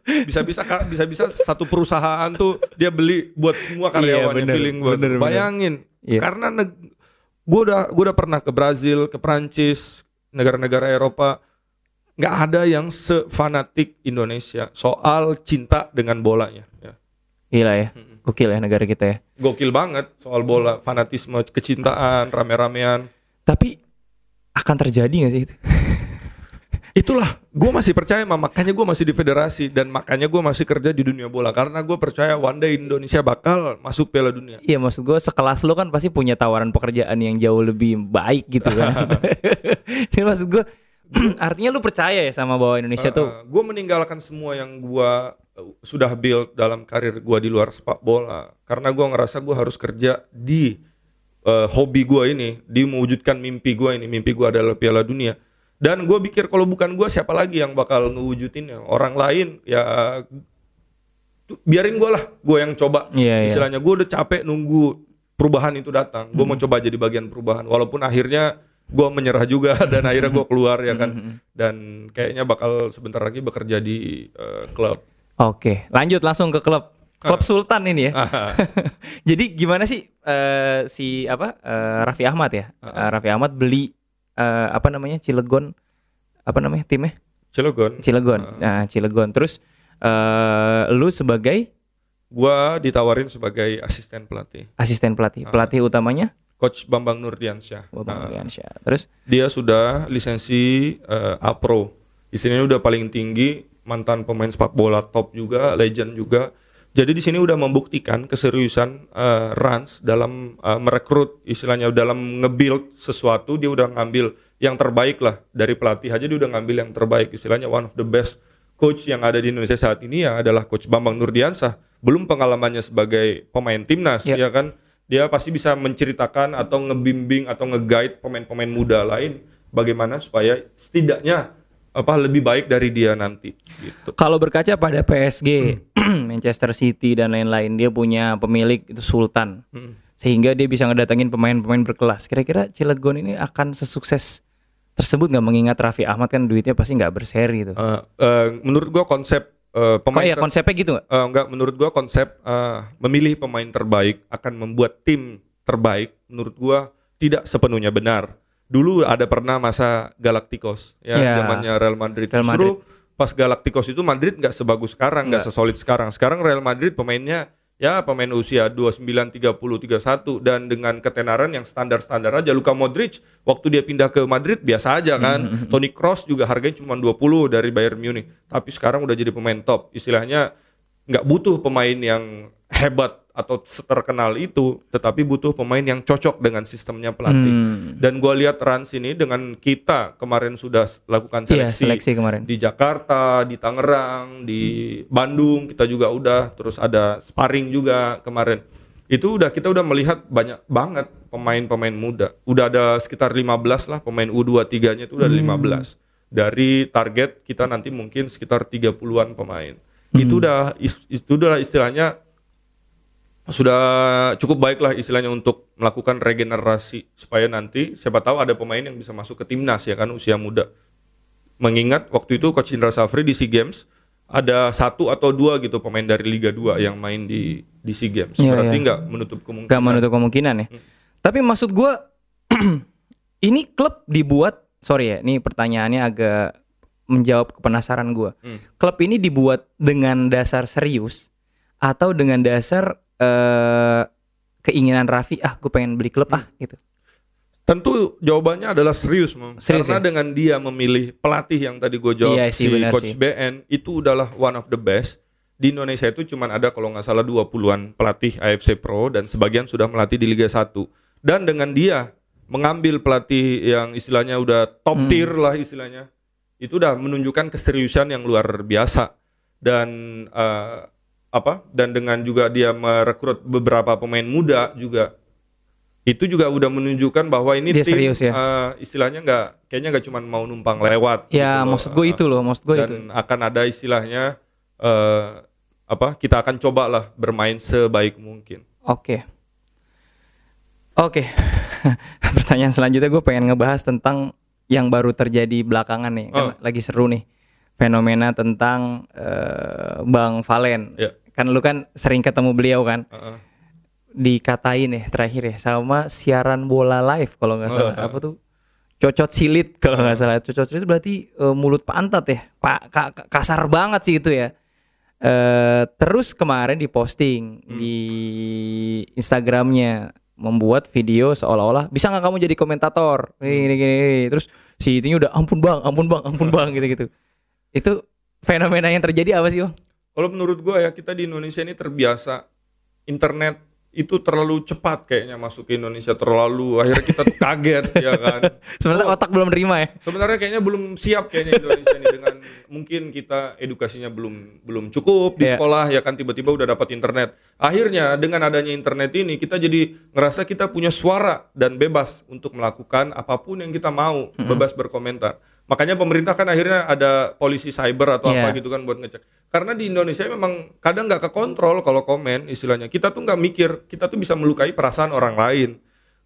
10. Bisa-bisa Kak, bisa-bisa satu perusahaan tuh dia beli buat semua karyawannya bener, feeling buat. bener, bener. Bayangin. Iya. Karena neg- gua udah gua udah pernah ke Brazil, ke Prancis, negara-negara Eropa nggak ada yang sefanatik Indonesia soal cinta dengan bolanya ya. Gila ya Gokil ya negara kita ya Gokil banget soal bola, fanatisme, kecintaan, rame-ramean. Tapi Akan terjadi gak sih itu? Itulah, gue masih percaya, Mam. makanya gue masih di federasi dan makanya gue masih kerja di dunia bola karena gue percaya one day Indonesia bakal masuk Piala Dunia. Iya maksud gue sekelas lu kan pasti punya tawaran pekerjaan yang jauh lebih baik gitu kan Jadi maksud gue Artinya lu percaya ya sama bahwa Indonesia tuh gue meninggalkan semua yang gue sudah build dalam karir gue di luar sepak bola karena gue ngerasa gue harus kerja di eh, hobi gue ini, di mewujudkan mimpi gue ini. Mimpi gue adalah Piala Dunia. Dan gue pikir kalau bukan gue siapa lagi yang bakal ngewujudinnya? Orang lain ya biarin gue lah, gue yang coba. Iya, iya. Istilahnya gue udah capek nunggu perubahan itu datang. Gue Hmm. mau coba jadi bagian perubahan. Walaupun akhirnya gue menyerah juga dan akhirnya gue keluar ya Hmm, kan. Dan kayaknya bakal sebentar lagi bekerja di eh, klub. Oke lanjut langsung ke klub. Klub Sultan ini ya. Jadi gimana sih eh, si apa eh, Raffi Ahmad ya? Eh, Raffi Ahmad beli eh, apa namanya Cilegon Apa namanya timnya? Cilegon. Cilegon. Nah Cilegon. Terus eh, lu sebagai? Gue ditawarin sebagai asisten pelatih. asisten pelatih. Pelatih utamanya? Coach Bambang Nurdiansyah. Bambang Nah, Nurdiansyah. Terus? Dia sudah lisensi eh, A-Pro. Istilahnya udah paling tinggi, mantan pemain sepak bola top juga, legend juga. Jadi di sini udah membuktikan keseriusan eh, Rans dalam eh, merekrut istilahnya dalam nge-build sesuatu dia udah ngambil yang terbaik lah dari pelatih aja dia udah ngambil yang terbaik istilahnya one of the best coach yang ada di Indonesia saat ini ya adalah coach Bambang Nurdiansah. Belum pengalamannya sebagai pemain timnas Ya. ya kan. Dia pasti bisa menceritakan atau ngebimbing atau nge-guide pemain-pemain muda lain bagaimana supaya setidaknya apa lebih baik dari dia nanti gitu. Kalau berkaca pada PSG, Manchester City dan lain-lain, dia punya pemilik itu Sultan, sehingga dia bisa ngedatengin pemain-pemain berkelas. Kira-kira Cilegon ini akan sesukses tersebut nggak mengingat Raffi Ahmad kan duitnya pasti nggak berseri itu. Eh, eh, menurut gua konsep Kok pemain ya ter- konsepnya gitu nggak? eh, enggak menurut gua konsep eh, memilih pemain terbaik akan membuat tim terbaik menurut gua tidak sepenuhnya benar. Dulu ada pernah masa Galacticos ya zamannya Real Madrid. Real Justru pas Galacticos itu Madrid nggak sebagus sekarang, nggak sesolid sekarang. Sekarang Real Madrid pemainnya ya pemain usia 29, 30, 31 dan dengan ketenaran yang standar-standar aja. Luka Modric waktu dia pindah ke Madrid biasa aja kan. Toni Kroos juga harganya cuma 20 dari Bayern Munich. Tapi sekarang udah jadi pemain top. Istilahnya nggak butuh pemain yang hebat atau terkenal itu, tetapi butuh pemain yang cocok dengan sistemnya pelatih. Hmm. Dan gua lihat Rans ini dengan kita kemarin sudah lakukan Iya, seleksi, seleksi kemarin. di Jakarta, di Tangerang, di Bandung kita juga udah, terus ada sparring juga kemarin. Itu udah kita udah melihat banyak banget pemain-pemain muda. Udah ada sekitar 15 lah pemain U23-nya itu udah ada 15. Dari target kita nanti mungkin sekitar 30-an pemain. Itu udah itu udah istilahnya sudah cukup baik lah istilahnya untuk melakukan regenerasi supaya nanti siapa tahu ada pemain yang bisa masuk ke timnas ya kan usia muda. Mengingat waktu itu coach Indra Safri di SEA Games ada satu atau dua gitu pemain dari Liga 2 yang main di di SEA Games. Iya, Berarti iya. nggak menutup kemungkinan. Gak menutup kemungkinan ya. Tapi maksud gua ini klub dibuat sorry ya, ini pertanyaannya agak menjawab kepenasaran gua. Hmm. Klub ini dibuat dengan dasar serius atau dengan dasar eh, keinginan Raffi ah gue pengen beli klub ah gitu. Tentu jawabannya adalah serius. Serius Karena ya? dengan dia memilih pelatih yang tadi gue jawab Iya sih, si coach sih. BN itu adalah one of the best. Di Indonesia itu cuman ada kalau nggak salah 20-an pelatih AFC Pro dan sebagian sudah melatih di Liga 1. Dan dengan dia mengambil pelatih yang istilahnya udah top Hmm. tier lah istilahnya. Itu udah menunjukkan keseriusan yang luar biasa. Dan eh, apa? Dan dengan juga dia merekrut beberapa pemain muda juga itu juga udah menunjukkan bahwa ini Dia tim serius ya? eh, istilahnya nggak kayaknya nggak cuma mau numpang lewat Ya gitu maksud gue itu loh, maksud gue dan itu. akan ada istilahnya eh, apa kita akan coba lah bermain sebaik mungkin Oke. Oke. Pertanyaan selanjutnya gue pengen ngebahas tentang yang baru terjadi belakangan nih. Kan Oh. lagi seru nih. Fenomena tentang eh, Bang Valen. Ya. Kan lu kan sering ketemu beliau kan. Heeh. Dikatain ya terakhir ya sama siaran bola live kalau nggak salah. Apa tuh? Cocot silit kalau nggak salah. Cocot silit berarti eh, mulut pantat ya. Pak ka- ka- kasar banget sih itu ya. Eh terus kemarin diposting di Instagramnya membuat video seolah-olah bisa nggak kamu jadi komentator gini gini, gini, gini. terus si itunya udah ampun bang ampun bang ampun bang gitu gitu itu fenomena yang terjadi apa sih bang kalau menurut gua ya kita di Indonesia ini terbiasa internet itu terlalu cepat kayaknya masuk ke Indonesia terlalu akhirnya kita kaget ya kan sebenarnya Oh. otak belum nerima ya sebenarnya kayaknya belum siap kayaknya Indonesia ini dengan mungkin kita edukasinya belum belum cukup di Iya. sekolah ya kan tiba-tiba udah dapat internet. Akhirnya dengan adanya internet ini kita jadi ngerasa kita punya suara dan bebas untuk melakukan apa pun yang kita mau, bebas berkomentar. Makanya pemerintah kan akhirnya ada polisi cyber atau apa Iya. gitu kan buat ngecek. Karena di Indonesia memang kadang nggak kekontrol kalau komen istilahnya. Kita tuh nggak mikir, kita tuh bisa melukai perasaan orang lain.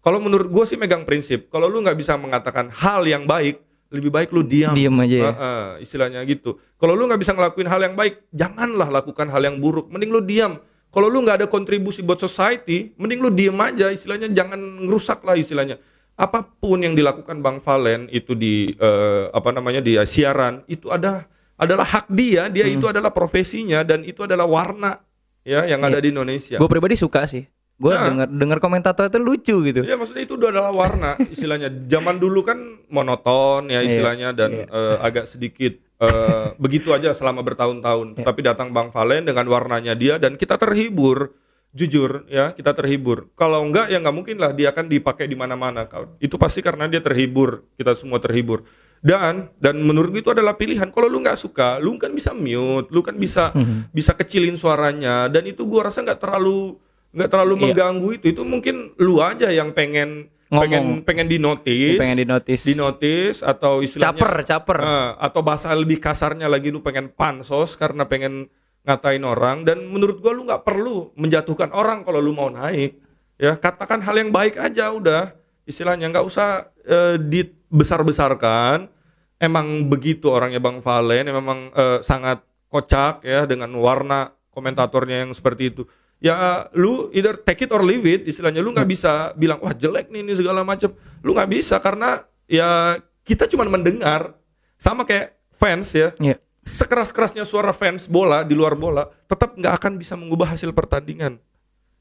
Kalau menurut gue sih megang prinsip, kalau lu nggak bisa mengatakan hal yang baik, lebih baik lu diam. Diem aja ya. Heeh, istilahnya gitu. Kalau lu nggak bisa ngelakuin hal yang baik, janganlah lakukan hal yang buruk. Mending lu diam. Kalau lu nggak ada kontribusi buat society, mending lu diem aja. Istilahnya jangan ngerusak lah istilahnya. Apa pun yang dilakukan Bang Valen itu di eh, apa namanya di siaran itu ada adalah hak dia. Dia Hmm. itu adalah profesinya dan itu adalah warna ya yang ada di Indonesia. gue pribadi suka sih gue Nah. dengar dengar komentator itu lucu gitu Ya maksudnya itu adalah warna istilahnya. Zaman dulu kan monoton ya Iya, istilahnya dan iya. eh, agak sedikit eh, begitu aja selama bertahun-tahun. Tetapi datang Bang Valen dengan warnanya dia dan kita terhibur. Jujur ya, kita terhibur. Kalau enggak ya nggak mungkin lah dia akan dipakai di mana-mana. Itu pasti karena dia terhibur. Kita semua terhibur. Dan dan menurut gue itu adalah pilihan. Kalau lu nggak suka, lu kan bisa mute, lu kan bisa bisa kecilin suaranya. Dan itu gua rasa nggak terlalu nggak terlalu Iya. mengganggu itu. Itu mungkin lu aja yang pengen Ngomong. pengen pengen dinotis pengen dinotis dinotis atau istilahnya caper caper Eh, atau bahasa lebih kasarnya lagi lu pengen pansos karena pengen ngatain orang dan menurut gua lu nggak perlu menjatuhkan orang kalau lu mau naik. Ya katakan hal yang baik aja udah. Istilahnya nggak usah eh, dibesar-besarkan. Emang begitu orangnya Bang Valen yang memang eh, sangat kocak ya dengan warna komentatornya yang seperti itu. Ya lu either take it or leave it istilahnya lu nggak bisa bilang wah jelek nih ini segala macam lu nggak bisa karena ya kita cuma mendengar. Sama kayak fans ya. Iya. Sekeras-kerasnya suara fans bola di luar bola tetap nggak akan bisa mengubah hasil pertandingan.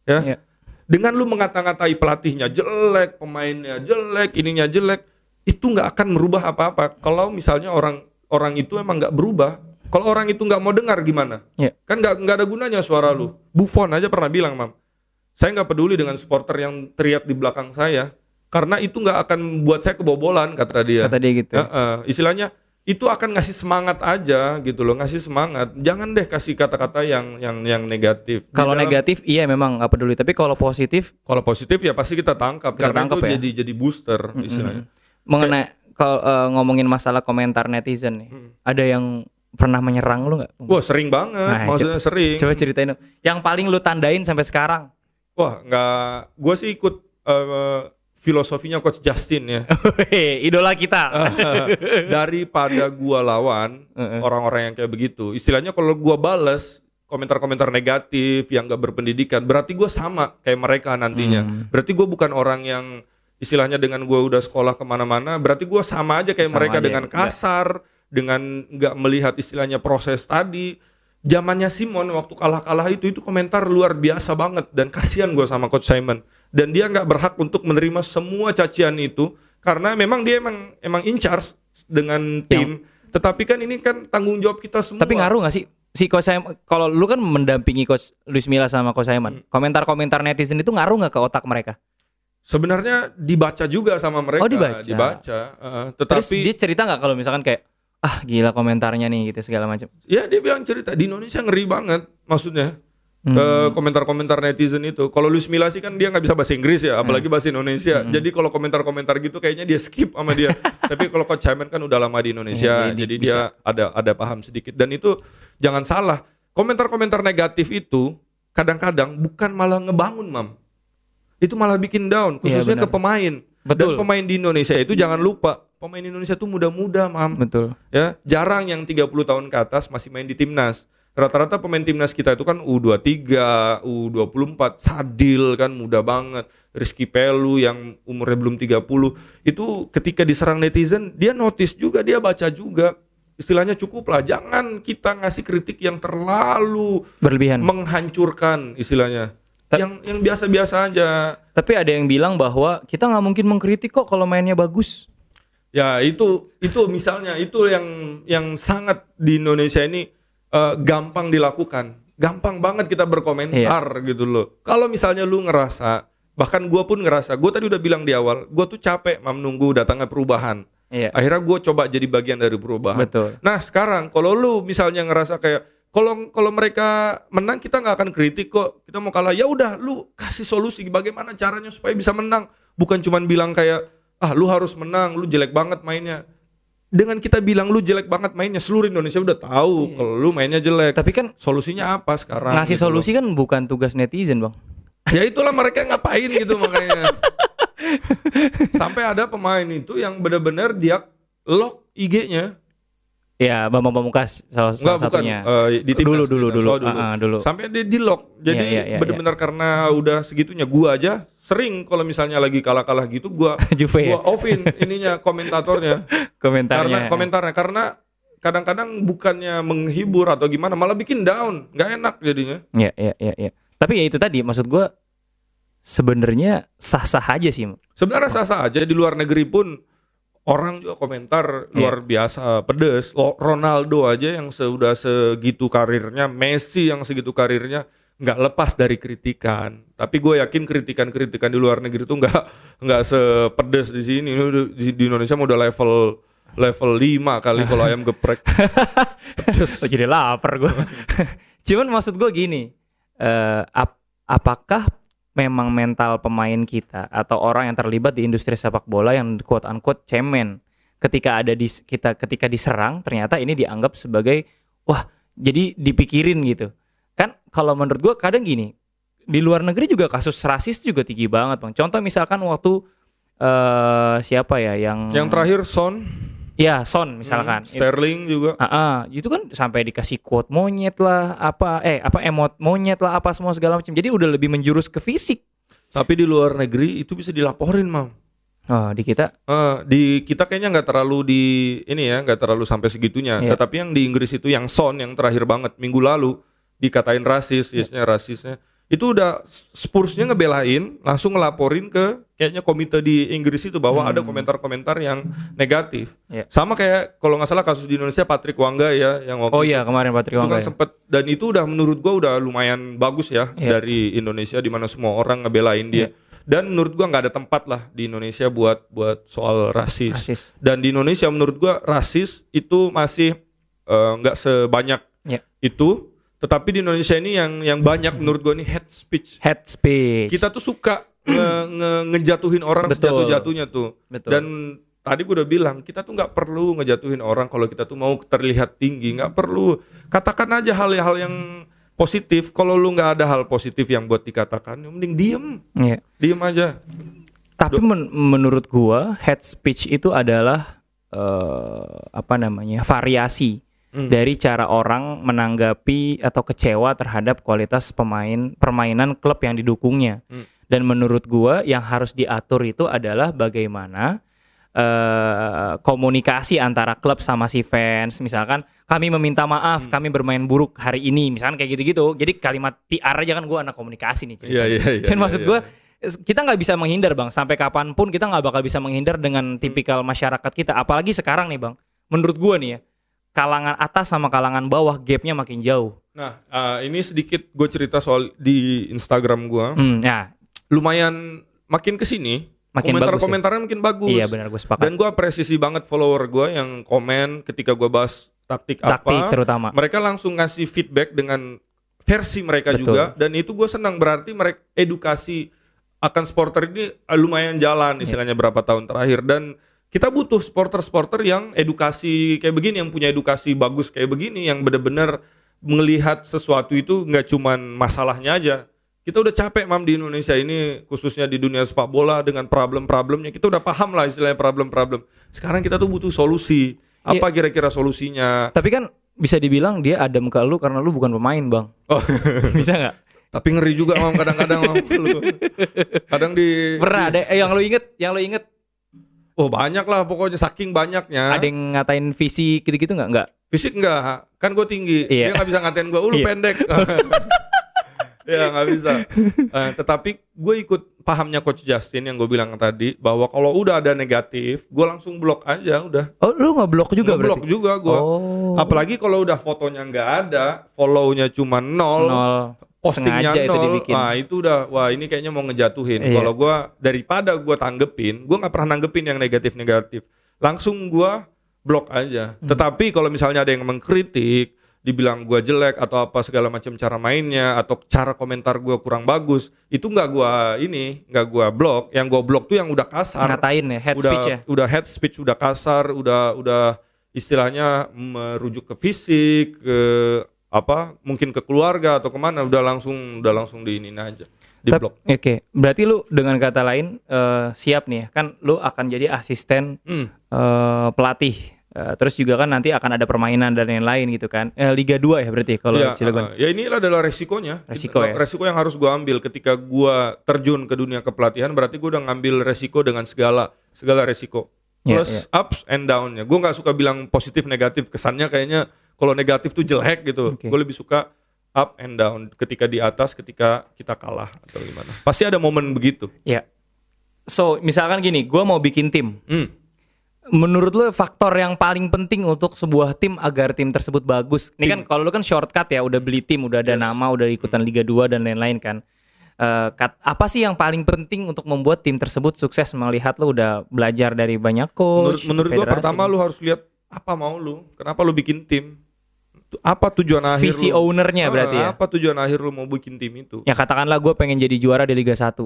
Ya. Iya. dengan lu mengata-ngatai pelatihnya jelek pemainnya jelek ininya jelek itu nggak akan merubah apa-apa. Kalau misalnya orang orang itu emang nggak berubah kalau orang itu nggak mau dengar gimana? Iya. kan nggak nggak ada gunanya suara lu. Buffon aja pernah bilang mam saya nggak peduli dengan supporter yang teriak di belakang saya karena itu nggak akan buat saya kebobolan kata dia. Kata dia gitu. Ya, eh, istilahnya itu akan ngasih semangat aja gitu loh, ngasih semangat. Jangan deh kasih kata-kata yang yang yang negatif. Kalau dalam- negatif iya memang nggak peduli tapi kalau positif kalau positif ya pasti kita tangkap Kita karena tangkap itu ya. jadi jadi booster istilahnya. mengenai kalau eh, ngomongin masalah komentar netizen nih Hmm. ada yang pernah menyerang lu nggak Wah sering banget, Nah, maksudnya sering. coba ceritain yang paling lu tandain sampai sekarang Wah nggak, gue sih ikut eh, filosofinya coach Justin ya. idola kita Daripada gua lawan orang-orang yang kayak begitu, istilahnya kalau gua bales komentar-komentar negatif yang gak berpendidikan, berarti gua sama kayak mereka nantinya. Hmm. Berarti gua bukan orang yang istilahnya dengan gua udah sekolah ke mana-mana, berarti gua sama aja kayak Sama mereka aja, dengan enggak. kasar, dengan nggak melihat istilahnya proses tadi. Zamannya Simon waktu kalah-kalah itu itu komentar luar biasa banget dan kasihan gua sama coach Simon dan dia nggak berhak untuk menerima semua cacian itu karena memang dia emang emang in charge dengan tim. Tetapi kan ini kan tanggung jawab kita semua. Tapi ngaruh nggak sih? Si coach kalau lu kan mendampingi coach Luis Milla sama coach Hmm. Simon komentar-komentar netizen itu ngaruh nggak ke otak mereka? Sebenarnya dibaca juga sama mereka. Oh, dibaca. uh, terus tetapi dia cerita nggak kalau misalkan kayak ah gila komentarnya nih gitu segala macam? Ya dia bilang cerita di Indonesia ngeri banget maksudnya Hmm. ke komentar-komentar netizen itu. Kalau Luis Milla sih kan dia nggak bisa bahasa Inggris ya, apalagi Hmm. bahasa Indonesia. Jadi kalau komentar-komentar gitu kayaknya dia skip sama dia. Tapi kalau Coach Simon kan udah lama di Indonesia, Iya, jadi jadi dia ada ada paham sedikit. Dan itu jangan salah, komentar-komentar negatif itu kadang-kadang bukan malah ngebangun, Mam. Itu malah bikin down, Iya, khususnya ke benar. pemain. Betul. Dan pemain di Indonesia itu jangan lupa, pemain Indonesia tuh muda-muda, Mam betul ya jarang yang 30 tahun ke atas masih main di timnas rata-rata pemain timnas kita itu kan U23, U24, Sadil kan muda banget, Rizky Pelu yang umurnya belum 30 itu ketika diserang netizen dia notice juga dia baca juga. Istilahnya cukup lah jangan kita ngasih kritik yang terlalu berlebihan. menghancurkan istilahnya. Ta- yang yang biasa-biasa aja. Tapi ada yang bilang bahwa kita nggak mungkin mengkritik kok kalau mainnya bagus. Ya itu itu misalnya itu yang yang sangat di Indonesia ini eh, gampang dilakukan, gampang banget kita berkomentar gitu loh. Kalau misalnya lu ngerasa, bahkan gua pun ngerasa, gua tadi udah bilang di awal, gua tuh capek mam nunggu datangnya perubahan. iya. Akhirnya gua coba jadi bagian dari perubahan. betul. Nah sekarang kalau lu misalnya ngerasa kayak kalau kalau mereka menang kita nggak akan kritik kok. Kita mau kalah ya udah lu kasih solusi bagaimana caranya supaya bisa menang. Bukan cuman bilang kayak ah lu harus menang lu jelek banget mainnya dengan kita bilang lu jelek banget mainnya. Seluruh Indonesia udah tahu kalau lu mainnya jelek. Tapi kan solusinya apa sekarang ngasih gitu loh. solusi kan bukan tugas netizen bang. Ya itulah mereka ngapain gitu makanya. Sampai ada pemain itu yang benar-benar dia lock IG-nya. Ya Bambang Pamungkas salah, Enggak salah bukan. satunya. Eh, di timnas, dulu dulu dulu. dulu. Ah, ah, dulu. Sampai dia di lock. Jadi Iya, iya, iya, benar-benar karena udah segitunya gua aja sering kalau misalnya lagi kalah-kalah gitu gua Juve ya gua offin ininya komentatornya komentarnya karena komentarnya karena kadang-kadang bukannya menghibur atau gimana malah bikin down, nggak enak jadinya. Iya, iya, iya, iya. Tapi ya itu tadi maksud gua sebenarnya sah-sah aja sih. Sebenarnya sah-sah aja di luar negeri pun orang juga komentar luar biasa pedes. Ronaldo aja yang sudah segitu karirnya, Messi yang segitu karirnya nggak lepas dari kritikan. Tapi gue yakin kritikan-kritikan di luar negeri itu nggak nggak sepedes di sini. Di, di Indonesia mau udah level level 5 kali kalau ayam geprek. Pedes. Oh, jadi lapar gue. Cuman maksud gue gini, eh, ap- apakah memang mental pemain kita atau orang yang terlibat di industri sepak bola yang quote unquote cemen ketika ada di kita ketika diserang ternyata ini dianggap sebagai wah jadi dipikirin gitu kan kalau menurut gue kadang gini di luar negeri juga kasus rasis juga tinggi banget bang contoh misalkan waktu eh siapa ya yang Yang terakhir Son, ya Son misalkan Sterling juga. Ah, ah, itu kan sampai dikasih quote monyet lah, apa eh apa emot monyet lah, apa semua segala macam. Jadi udah lebih menjurus ke fisik. Tapi di luar negeri itu bisa dilaporin, Mam. Oh, di kita Eh, di kita kayaknya nggak terlalu di ini ya nggak terlalu sampai segitunya. Iya. Tetapi yang di Inggris itu yang Son yang terakhir banget minggu lalu dikatain rasis, Iya. yesnya rasisnya. Itu udah Spursnya ngebelain, langsung ngelaporin ke kayaknya komite di Inggris itu bahwa ada komentar-komentar yang negatif. Hmm. Iya. Sama kayak kalau nggak salah kasus di Indonesia Patrick Wangga ya yang waktu Oh iya, kemarin Patrick itu Wangga. kan ya. sempet dan itu udah menurut gua udah lumayan bagus ya Iya. dari Indonesia di mana semua orang ngebelain dia. Dan menurut gua nggak ada tempat lah di Indonesia buat buat soal rasis. Rasis. Dan di Indonesia menurut gua rasis itu masih eh, nggak sebanyak Iya. itu. Tetapi di Indonesia ini yang yang banyak menurut gua ini hate speech. Head speech. Kita tuh suka nge- nge- ngejatuhin orang Betul. sejatuh-jatuhnya tuh. Betul. Dan tadi gue udah bilang kita tuh nggak perlu ngejatuhin orang kalau kita tuh mau terlihat tinggi, nggak perlu katakan aja hal-hal yang positif. Kalau lu nggak ada hal positif yang buat dikatakan, ya mending diem, Iya. diem aja. Tapi men- menurut gua head speech itu adalah eh, apa namanya? variasi Hmm. dari cara orang menanggapi atau kecewa terhadap kualitas pemain permainan klub yang didukungnya. Hmm. Dan menurut gua yang harus diatur itu adalah bagaimana eh, komunikasi antara klub sama si fans. Misalkan kami meminta maaf, Hmm. kami bermain buruk hari ini, misalkan kayak gitu-gitu. Jadi kalimat PR aja kan gua anak komunikasi nih ceritanya. Iya, iya, iya, Dan iya, maksud iya. gua kita nggak bisa menghindar bang sampai kapan pun kita nggak bakal bisa menghindar Hmm. dengan tipikal masyarakat kita apalagi sekarang nih bang menurut gua nih ya kalangan atas sama kalangan bawah gapnya makin jauh Nah, eh, ini sedikit gue cerita soal di Instagram gue. hmm, ya Lumayan makin ke sini, Makin komentar-komentarnya makin bagus. iya benar gue sepakat Dan gue apresiasi banget follower gue yang komen ketika gue bahas taktik, taktik apa. terutama mereka langsung ngasih feedback dengan versi mereka Betul. juga dan itu gue senang berarti mereka edukasi akan supporter ini lumayan jalan istilahnya berapa tahun terakhir dan kita butuh supporter-supporter yang edukasi kayak begini yang punya edukasi bagus kayak begini yang benar-benar melihat sesuatu itu nggak cuman masalahnya aja. Kita udah capek mam di Indonesia ini khususnya di dunia sepak bola dengan problem-problemnya. Kita udah paham lah istilahnya problem-problem. Sekarang kita tuh butuh solusi. Apa kira-kira solusinya? Tapi kan bisa dibilang dia adem ke lu karena lu bukan pemain bang. Oh. Bisa nggak? Tapi ngeri juga mam kadang-kadang mam. Kadang di pernah ada eh, yang lu inget yang lu inget Oh banyak lah pokoknya saking banyaknya. ada yang ngatain visi gitu-gitu nggak nggak Fisik enggak, kan gue tinggi. Iya. Dia nggak bisa ngatain gue, "Uh, lu Iya. pendek. ya nggak bisa. Eh, tetapi gue ikut pahamnya Coach Justin yang gue bilang tadi bahwa kalau udah ada negatif, gue langsung blok aja udah. oh lu nggak blok juga blok berarti juga gue. oh Apalagi kalau udah fotonya nggak ada, follow-nya cuma nol, nol postingnya sengaja itu nol, dibikin. nah itu udah wah ini kayaknya mau ngejatuhin. Iya. Kalau gua daripada gua tanggepin, gua nggak pernah nanggepin yang negatif-negatif. Langsung gua blok aja. Hmm. Tetapi kalau misalnya ada yang mengkritik, dibilang gua jelek atau apa segala macam cara mainnya atau cara komentar gua kurang bagus, itu nggak gua ini, nggak gua blok. Yang gua blok tuh yang udah kasar ngatain ya head udah speech ya udah head speech udah kasar udah udah istilahnya merujuk ke fisik ke apa mungkin ke keluarga atau ke mana udah langsung udah langsung diinin aja di blok Oke, berarti lu dengan kata lain eh, siap nih ya. kan lu akan jadi asisten Hmm. eh, pelatih. Eh, terus juga kan nanti akan ada permainan dan lain-lain gitu kan. Eh, Liga 2 ya berarti kalau ya, Cilegon. uh, ya ini adalah resikonya Resiko ya. resiko yang harus gua ambil ketika gua terjun ke dunia kepelatihan berarti gua udah ngambil resiko dengan segala segala resiko Ya, plus ups and downnya gua nggak suka bilang positif negatif kesannya kayaknya kalau negatif tuh jelek gitu Oke. gue lebih suka up and down ketika di atas ketika kita kalah atau gimana pasti ada momen begitu Ya. So, misalkan gini, gua mau bikin tim. hmm. menurut lu faktor yang paling penting untuk sebuah tim agar tim tersebut bagus? Ini kan kalau lu kan shortcut ya, udah beli tim, udah ada nama, udah ikutan Liga 2 dan lain-lain kan. Kat- apa sih yang paling penting untuk membuat tim tersebut sukses melihat lu udah belajar dari banyak menurut coach menurut gua federasi. pertama lu harus lihat apa mau lu kenapa lu bikin tim apa tujuan akhir visi lu? ownernya Ah, berarti ya? apa tujuan akhir lu mau bikin tim itu? Ya katakanlah gue pengen jadi juara di Liga 1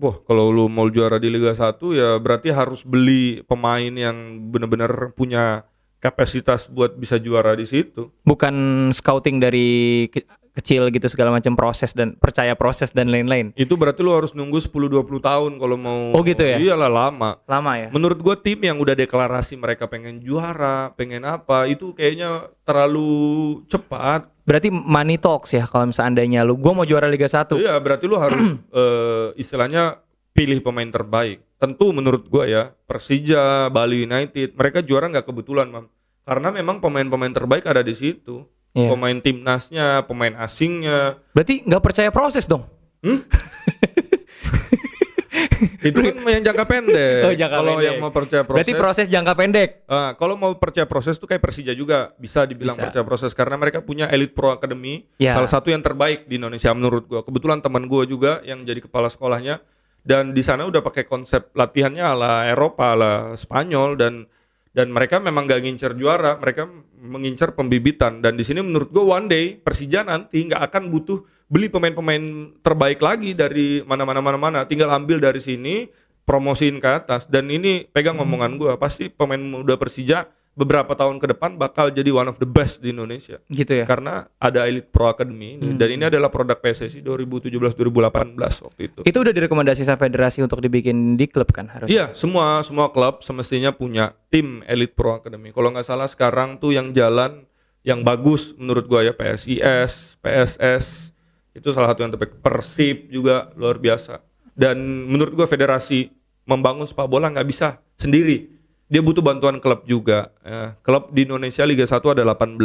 Wah, kalau lu mau juara di Liga 1 ya berarti harus beli pemain yang benar-benar punya kapasitas buat bisa juara di situ. bukan scouting dari kecil gitu segala macam proses dan percaya proses dan lain-lain Itu berarti lu harus nunggu 10 20 tahun kalau mau Oh, gitu ya? Iyalah lama. lama ya Menurut gua tim yang udah deklarasi mereka pengen juara, pengen apa, itu kayaknya terlalu cepat. berarti money talks ya kalau misalnya andainya lu gue mau juara Liga 1 Iya, berarti lu harus eh, istilahnya pilih pemain terbaik. Tentu menurut gua ya, Persija, Bali United, mereka juara nggak kebetulan, Mam. Karena memang pemain-pemain terbaik ada di situ. Iya. Pemain timnasnya, pemain asingnya. berarti nggak percaya proses dong Itu kan yang jangka pendek. Oh, jangka Kalau pendek. yang mau percaya proses. berarti proses jangka pendek Ah, kalau mau percaya proses tuh kayak Persija juga bisa dibilang Bisa. percaya proses karena mereka punya Elite Pro Academy, Ya. salah satu yang terbaik di Indonesia menurut gua. Kebetulan teman gua juga yang jadi kepala sekolahnya dan di sana udah pakai konsep latihannya ala Eropa, ala Spanyol dan dan mereka memang gak ngincer juara, mereka mengincar pembibitan. Dan di sini menurut gua one day Persija nanti nggak akan butuh beli pemain-pemain terbaik lagi dari mana-mana mana-mana, tinggal ambil dari sini promosiin ke atas. Dan ini pegang omongan gua pasti pemain muda Persija beberapa tahun ke depan bakal jadi one of the best di Indonesia gitu ya karena ada Elite Pro Academy ini dan ini adalah produk PSSI 2017-2018 waktu itu. itu udah direkomendasi sama federasi untuk dibikin di klub kan harus Iya, semua semua klub semestinya punya tim Elite Pro Academy. Kalau nggak salah sekarang tuh yang jalan yang bagus menurut gua ya PSIS, PSS itu salah satu yang terbaik. Persib juga luar biasa. Dan menurut gua federasi membangun sepak bola nggak bisa sendiri. Dia butuh bantuan klub juga. Ya, klub di Indonesia Liga 1 ada 18,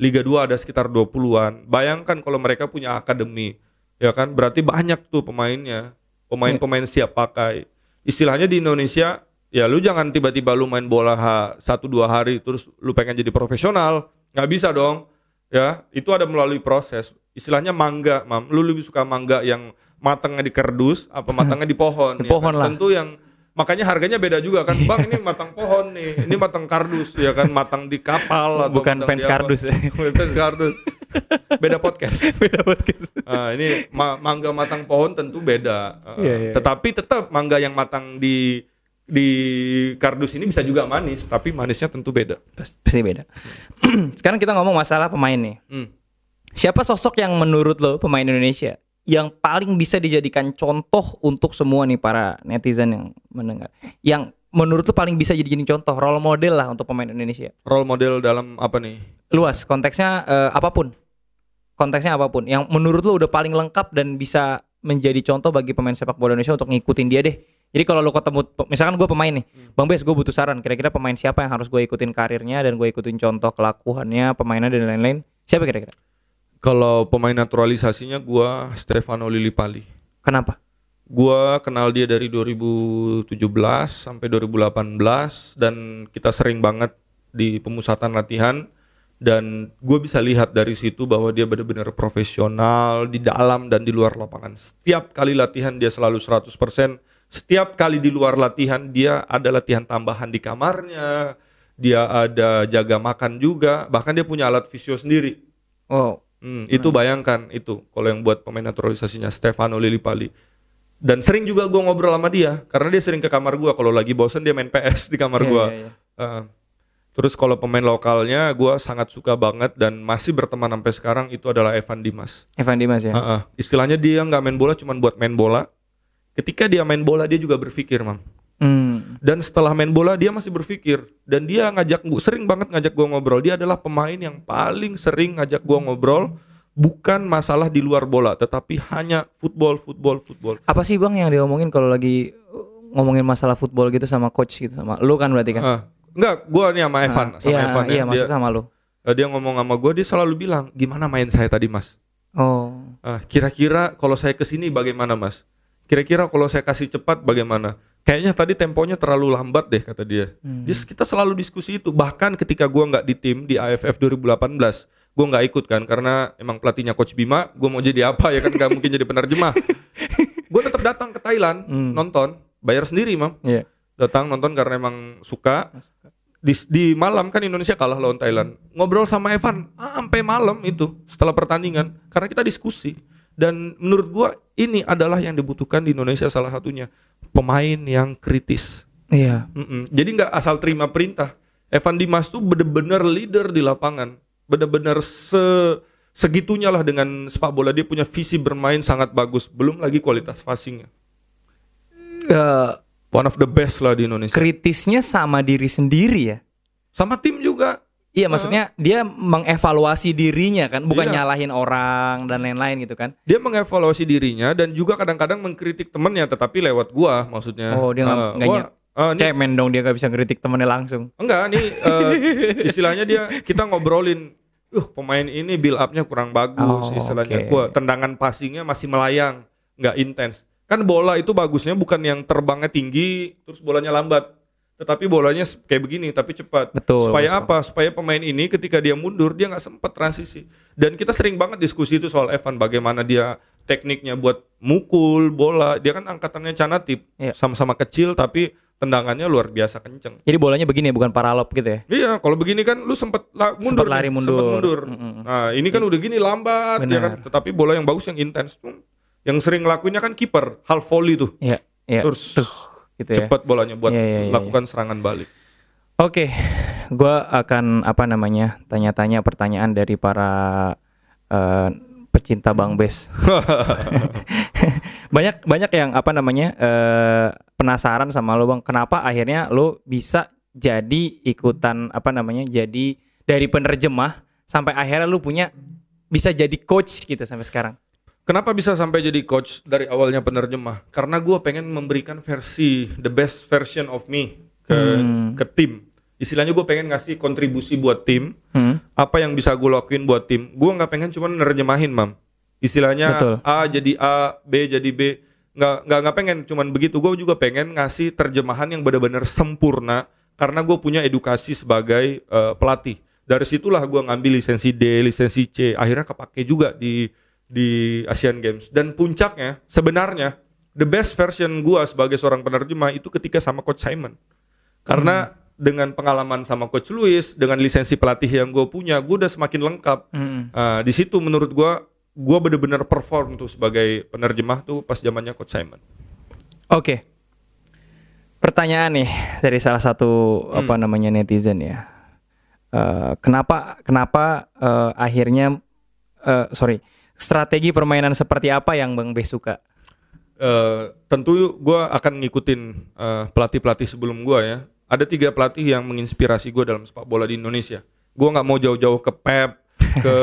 Liga 2 ada sekitar 20-an. Bayangkan kalau mereka punya akademi, ya kan? Berarti banyak tuh pemainnya. Pemain-pemain siap pakai. Istilahnya di Indonesia ya lu jangan tiba-tiba lu main bola ha, satu dua hari terus lu pengen jadi profesional nggak bisa dong ya itu ada melalui proses istilahnya mangga mam lu lebih suka mangga yang matangnya di kardus apa matangnya di pohon Di ya pohon kan? lah. tentu yang makanya harganya beda juga kan bang ini matang pohon nih ini matang kardus ya kan matang di kapal atau Bukan fans kardus ya. Fans kardus beda podcast beda podcast Ah, ini ma- mangga matang pohon tentu beda. Ah, Iya, iya. Tetapi tetap mangga yang matang di di kardus ini bisa juga manis, tapi manisnya tentu beda. Pas- pasti beda sekarang kita ngomong masalah pemain nih Hmm. Siapa sosok yang menurut lo pemain Indonesia yang paling bisa dijadikan contoh untuk semua nih para netizen yang mendengar? Yang menurut lo paling bisa jadi contoh role model lah untuk pemain Indonesia. Role model dalam apa nih? Luas konteksnya eh, apa pun. Konteksnya apa pun yang menurut lo udah paling lengkap dan bisa menjadi contoh bagi pemain sepak bola Indonesia untuk ngikutin dia deh. Jadi kalau lo ketemu misalkan gue pemain nih, Bang Bes gue butuh saran kira-kira pemain siapa yang harus gue ikutin karirnya dan gue ikutin contoh kelakuannya, pemainnya dan lain-lain. Siapa kira-kira? Kalau pemain naturalisasinya gua Stefano Lillipali. Kenapa? Gua kenal dia dari 2017 sampai 2018 dan kita sering banget di pemusatan latihan dan gue bisa lihat dari situ bahwa dia benar-benar profesional di dalam dan di luar lapangan. Setiap kali latihan dia selalu 100%. Setiap kali di luar latihan dia ada latihan tambahan di kamarnya. Dia ada jaga makan juga, bahkan dia punya alat visio sendiri. Oh, Hmm, itu bayangkan itu kalau yang buat pemain naturalisasinya Stefano Lillipali. Dan sering juga gua ngobrol sama dia karena dia sering ke kamar gua kalau lagi bosen dia main PS di kamar Iya, gua. iya, iya. Uh, terus kalau pemain lokalnya gua sangat suka banget dan masih berteman sampai sekarang itu adalah Evan Dimas. Evan Dimas ya. Uh-uh. Istilahnya dia nggak main bola cuman buat main bola. Ketika dia main bola dia juga berpikir, Mam. Hmm. Dan setelah main bola dia masih berpikir dan dia ngajak gua sering banget ngajak gua ngobrol. Dia adalah pemain yang paling sering ngajak gua ngobrol bukan masalah di luar bola tetapi hanya football football football. Apa sih bang yang diomongin kalau lagi uh, ngomongin masalah football gitu sama coach gitu sama lu kan berarti kan? Ah, enggak, gua nih sama Evan, Ah, sama iya, Evan ya. Iya, dia, sama lu. eh, dia ngomong sama gua dia selalu bilang, "Gimana main saya tadi, Mas?" Oh. Ah, kira-kira kalau saya ke sini bagaimana, Mas? Kira-kira kalau saya kasih cepat bagaimana? Kayaknya tadi temponya terlalu lambat deh kata dia. Dia kita selalu diskusi itu. Bahkan ketika gua nggak di tim di AFF 2018, gua nggak ikut kan karena emang pelatihnya coach Bima, gua mau jadi apa ya kan nggak mungkin jadi penerjemah. Gue tetap datang ke Thailand nonton, bayar sendiri, Mam. Iya. Datang nonton karena emang suka. Di, di malam kan Indonesia kalah lawan Thailand. Ngobrol sama Evan ah, sampai malam itu setelah pertandingan karena kita diskusi. Dan menurut gua ini adalah yang dibutuhkan di Indonesia salah satunya pemain yang kritis. Iya. Mm-mm. Jadi nggak asal terima perintah. Evan Dimas tuh bener-bener leader di lapangan, bener-bener se segitunya lah dengan sepak bola dia punya visi bermain sangat bagus. Belum lagi kualitas passingnya. Eh, One of the best lah di Indonesia. kritisnya sama diri sendiri ya. Sama tim juga. Iya, maksudnya dia mengevaluasi dirinya kan, bukan Iya. nyalahin orang dan lain-lain gitu kan. Dia mengevaluasi dirinya dan juga kadang-kadang mengkritik temennya, tetapi lewat gua maksudnya. Oh, dia nggak- Eh, nggak gua- ini- Cemen dong dia gak bisa ngeritik temennya langsung. enggak nih eh, istilahnya dia kita ngobrolin uh pemain ini build up-nya kurang bagus Oh, istilahnya oke. gua tendangan passingnya masih melayang nggak intens kan bola itu bagusnya bukan yang terbangnya tinggi terus bolanya lambat tetapi bolanya kayak begini tapi cepat Betul, supaya betul. apa supaya pemain ini ketika dia mundur dia nggak sempat transisi dan kita sering banget diskusi itu soal Evan bagaimana dia tekniknya buat mukul bola dia kan angkatannya canatip Iya. sama-sama kecil tapi tendangannya luar biasa kenceng Jadi bolanya begini ya, bukan paralop gitu ya. Iya, kalau begini kan lu sempet la- mundur, Sempet lari mundur. sempet mundur. Mm-mm. Nah, ini kan udah gini lambat ya kan, tetapi bola yang bagus yang intens tuh. Yang sering ngelakuinnya kan kiper, half volley tuh. Iya, iya. Terus gitu ya. cepat bolanya buat Iya, iya, iya, lakukan serangan balik. Oke, gua akan apa namanya tanya-tanya pertanyaan dari para eh, pecinta Bang Bes. banyak banyak yang apa namanya eh, penasaran sama lo bang, kenapa akhirnya lo bisa jadi ikutan apa namanya jadi dari penerjemah sampai akhirnya lo punya bisa jadi coach gitu sampai sekarang. Kenapa bisa sampai jadi coach dari awalnya penerjemah? Karena gua pengen memberikan versi the best version of me ke Hmm. ke tim. Istilahnya gue pengen ngasih kontribusi buat tim. Hmm. apa yang bisa gue lakuin buat tim gue nggak pengen cuma nerjemahin mam istilahnya Betul. A jadi A B jadi B nggak nggak nggak pengen cuman begitu gue juga pengen ngasih terjemahan yang benar-benar sempurna karena gue punya edukasi sebagai eh, pelatih dari situlah gue ngambil lisensi D lisensi C akhirnya kepake juga di di Asian Games dan puncaknya sebenarnya the best version gue sebagai seorang penerjemah itu ketika sama coach Simon karena dengan pengalaman sama coach Luis dengan lisensi pelatih yang gue punya gue udah semakin lengkap Hmm. Ah, di situ menurut gue gue bener-bener perform tuh sebagai penerjemah tuh pas zamannya coach Simon Oke. Pertanyaan nih dari salah satu apa namanya netizen ya. Eh, kenapa kenapa eh, akhirnya eh, sorry strategi permainan seperti apa yang Bang Bes suka? Eh, tentu gue akan ngikutin eh, pelatih-pelatih sebelum gue ya. Ada tiga pelatih yang menginspirasi gue dalam sepak bola di Indonesia. Gue nggak mau jauh-jauh ke Pep ke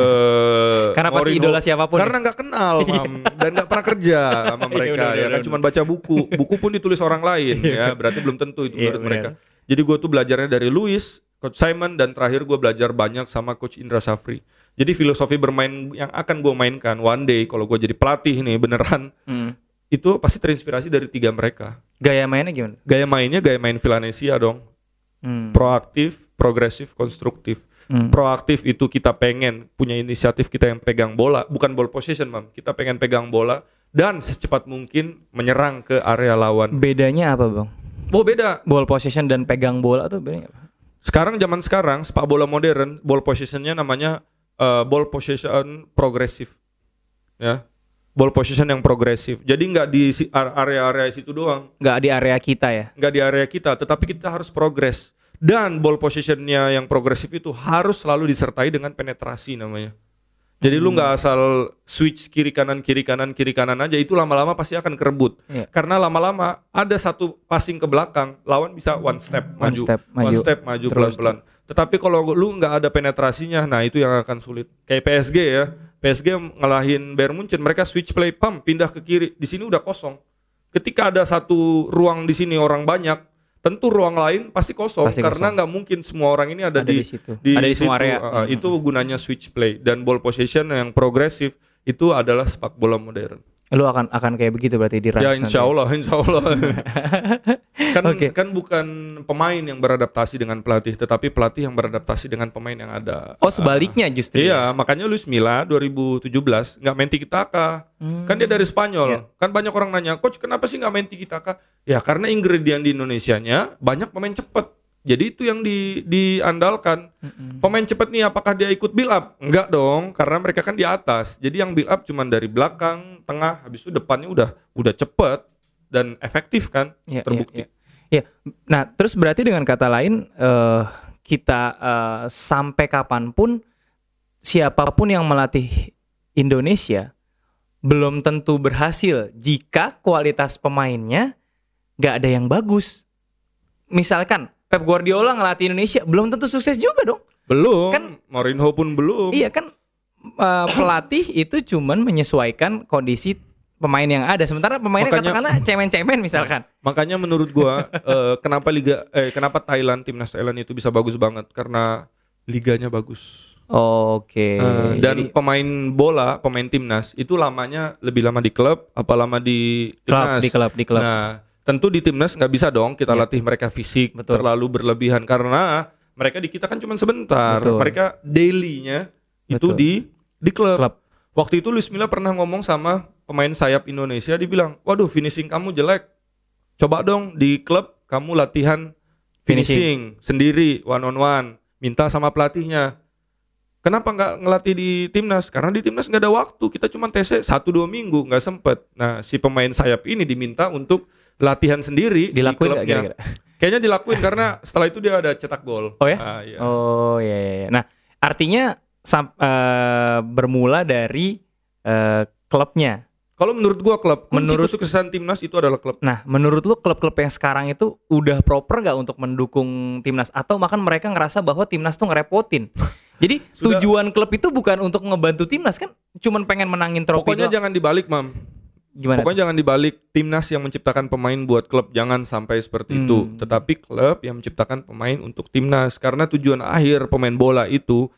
Karena pasti Mourinho. idola siapa pun ya? karena nggak kenal mam dan nggak pernah kerja sama Iya, mereka ya benar, kan cuma baca buku. Buku pun ditulis orang lain ya berarti belum tentu itu Iya, menurut mereka. Jadi gue tuh belajarnya dari Luis Coach Simon dan terakhir gue belajar banyak sama Coach Indra Safri jadi filosofi bermain yang akan gue mainkan one day kalau gue jadi pelatih nih beneran Hmm. itu pasti terinspirasi dari tiga mereka Gaya mainnya gimana? gaya mainnya gaya main Villanesia dong Hmm. proaktif progresif konstruktif Hmm. proaktif itu kita pengen punya inisiatif kita yang pegang bola bukan ball possession mam kita pengen pegang bola dan secepat mungkin menyerang ke area lawan Bedanya apa Bang? oh beda Ball possession dan pegang bola tuh bedanya apa? sekarang zaman sekarang sepak bola modern ball possessionnya namanya eh, ball possession progresif ya ball possession yang progresif jadi nggak di area-area situ doang Nggak di area kita ya? nggak di area kita, tetapi kita harus progres. Dan ball possessionnya yang progresif itu harus selalu disertai dengan penetrasi namanya. Jadi lu nggak asal switch kiri kanan kiri kanan kiri kanan aja itu lama-lama pasti akan kerebut. Iya. Karena lama-lama ada satu passing ke belakang, lawan bisa one step One maju, step one maju. step maju pelan-pelan. Tetapi kalau lu nggak ada penetrasinya, nah itu yang akan sulit. Kayak PSG ya, PSG ngalahin Bayern Munchen, mereka switch play pump pindah ke kiri, di sini udah kosong. Ketika ada satu ruang di sini orang banyak, tentu ruang lain pasti kosong Pasti karena nggak mungkin semua orang ini ada, Ada di, di situ. Ada di semua situ. area. Uh, uh, Itu gunanya switch play dan ball possession yang progresif itu adalah sepak bola modern. Lu akan akan kayak begitu berarti di Ya Rans insya nanti. Allah, insya Allah. kan Oke. kan bukan pemain yang beradaptasi dengan pelatih, tetapi pelatih yang beradaptasi dengan pemain yang ada. Oh sebaliknya justru. Iya, makanya Luis Milla 2017 nggak main tiki taka. Kan dia dari Spanyol. Iya. Kan banyak orang nanya, coach kenapa sih nggak main tiki taka? Ya karena ingredient di Indonesianya banyak pemain cepet. Jadi itu yang di, diandalkan. Pemain cepet nih apakah dia ikut build up? Enggak dong, karena mereka kan di atas. Jadi yang build up cuman dari belakang, tengah, habis itu depannya udah udah cepet dan efektif kan, Iya, terbukti. iya, iya. Iya. Nah, terus berarti dengan kata lain eh, kita eh, sampai kapan pun siapa pun yang melatih Indonesia belum tentu berhasil jika kualitas pemainnya nggak ada yang bagus. Misalkan Pep Guardiola ngelatih Indonesia belum tentu sukses juga dong. Belum, Kan- Mourinho pun belum. Iya kan eh, pelatih itu cuman menyesuaikan kondisi pemain yang ada. Sementara pemainnya Makanya- katakanlah cemen-cemen misalkan. Makanya menurut gua eh, kenapa liga eh kenapa Thailand timnas Thailand itu bisa bagus banget karena liganya bagus. Oke. Eh, dan Jadi- pemain bola, pemain timnas itu lamanya lebih lama di klub apa lama di Klub, timnas. di klub, di klub. Nah, tentu di timnas nggak bisa dong kita Iya. latih mereka fisik Betul. terlalu berlebihan karena mereka di kita kan cuma sebentar. Betul. Mereka daily-nya itu Betul. di di klub. Klub. Waktu itu Luis Milla pernah ngomong sama pemain sayap Indonesia dibilang, "Waduh, finishing kamu jelek. Coba dong di klub kamu latihan finishing, sendiri one on one, minta sama pelatihnya." Kenapa nggak ngelatih di timnas? Karena di timnas nggak ada waktu. Kita cuma TC satu dua minggu nggak sempet. Nah si pemain sayap ini diminta untuk latihan sendiri Dilakuin di klubnya. kira-kira? Kayaknya dilakuin karena setelah itu dia ada cetak gol. Oh ya? Ah, iya. Oh ya, ya, ya. Nah, artinya sam- eh, bermula dari eh, klubnya. Kalau menurut gua klub Menurut- kesuksesan timnas itu adalah klub. Nah, menurut lu klub-klub yang sekarang itu udah proper gak untuk mendukung timnas atau makan mereka ngerasa bahwa timnas tuh ngerepotin? Jadi Sudah- tujuan klub itu bukan untuk ngebantu timnas kan, cuman pengen menangin trofi Pokoknya doang. jangan dibalik, Mam. Gimana? Pokoknya jangan dibalik timnas yang menciptakan pemain buat klub jangan sampai seperti Hmm. itu. Tetapi klub yang menciptakan pemain untuk timnas karena tujuan akhir pemain bola itu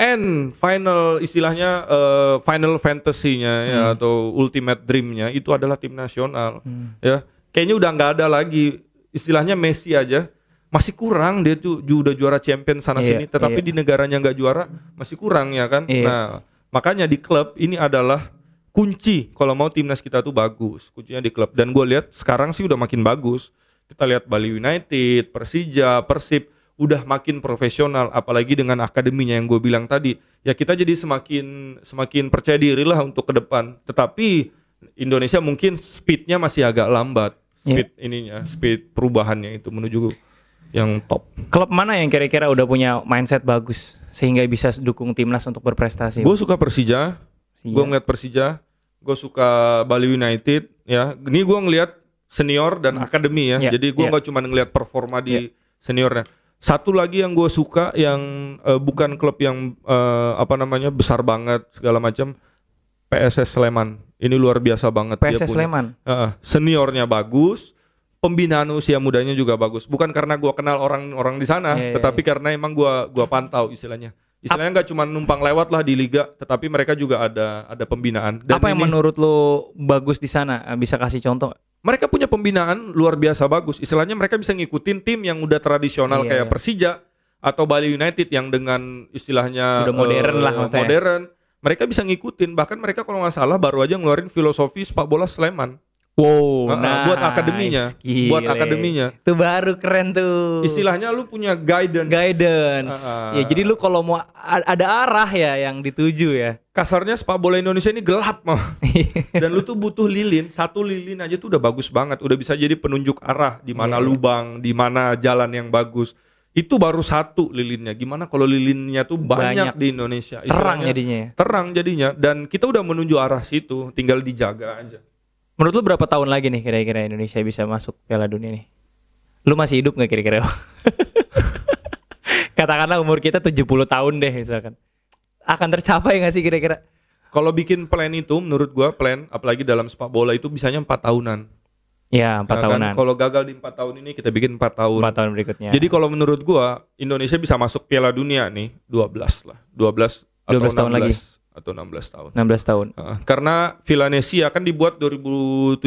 and final istilahnya eh, final fantasy-nya ya Hmm. atau ultimate dream-nya itu adalah tim nasional. Ya. Kayaknya udah nggak ada lagi istilahnya Messi aja masih kurang dia tuh udah juara champion sana Iya, sini tetapi iya. di negaranya nggak juara masih kurang ya kan. Iya. Nah, makanya di klub ini adalah kunci kalau mau timnas kita tuh bagus kuncinya di klub dan gue lihat sekarang sih udah makin bagus kita lihat Bali United Persija Persib udah makin profesional apalagi dengan akademinya yang gue bilang tadi ya kita jadi semakin semakin percaya diri lah untuk ke depan tetapi Indonesia mungkin speednya masih agak lambat Iya. speed ininya speed perubahannya itu menuju yang top Klub mana yang kira-kira udah punya mindset bagus sehingga bisa dukung timnas untuk berprestasi? gue suka Persija Iya. Gue ngeliat Persija, gue suka Bali United, ya. Ini gue ngeliat senior dan akademi ya. Iya, Jadi gue iya. nggak cuma ngeliat performa di seniornya. Satu lagi yang gue suka yang eh, bukan klub yang eh, apa namanya besar banget segala macam, PSS Sleman. Ini luar biasa banget. dia PSS punya. Sleman. Heeh, seniornya bagus, pembinaan usia mudanya juga bagus. Bukan karena gua kenal orang-orang di sana, Iya, iya, tetapi karena emang gua gua pantau istilahnya. Istilahnya nggak cuma numpang lewat lah di liga, tetapi mereka juga ada ada pembinaan. Dan Apa yang ini- menurut lu bagus di sana? Eh, Bisa kasih contoh? Mereka punya pembinaan luar biasa bagus. Istilahnya mereka bisa ngikutin tim yang udah tradisional Iya, kayak iya. Persija atau Bali United yang dengan istilahnya Udah modern eh, lah maksudnya. Modern. Mereka bisa ngikutin. Bahkan mereka kalau nggak salah baru aja ngeluarin filosofi sepak bola Sleman. Wow, Ah, ah, buat akademinya, buat Gile. akademinya. Itu baru keren tuh. Istilahnya lu punya guidance. guidance. Ah, ah. Ya jadi lu kalau mau a- ada arah ya yang dituju ya. kasarnya sepak bola Indonesia ini gelap mah. Dan lu tuh butuh lilin, satu lilin aja tuh udah bagus banget, udah bisa jadi penunjuk arah di mana Iya. lubang, di mana jalan yang bagus. Itu baru satu lilinnya. Gimana kalau lilinnya tuh banyak, Banyak. di Indonesia? Terang Istilahnya jadinya ya. Terang jadinya dan kita udah menuju arah situ, tinggal dijaga aja. Menurut lu berapa tahun lagi nih kira-kira Indonesia bisa masuk Piala Dunia nih? Lu masih hidup nggak kira-kira? Katakanlah umur kita 70 tahun deh misalkan. Akan tercapai nggak sih kira-kira? Kalau bikin plan itu menurut gua plan apalagi dalam sepak bola itu bisanya empat tahunan. Ya, empat Ya kan? tahunan. Kalau gagal di empat tahun ini kita bikin empat tahun. Empat tahun berikutnya. Jadi kalau menurut gua Indonesia bisa masuk Piala Dunia nih 12 lah. 12 atau 12 tahun lagi. Atau 16 tahun. 16 tahun. Heeh, karena Villanesia kan dibuat 2017.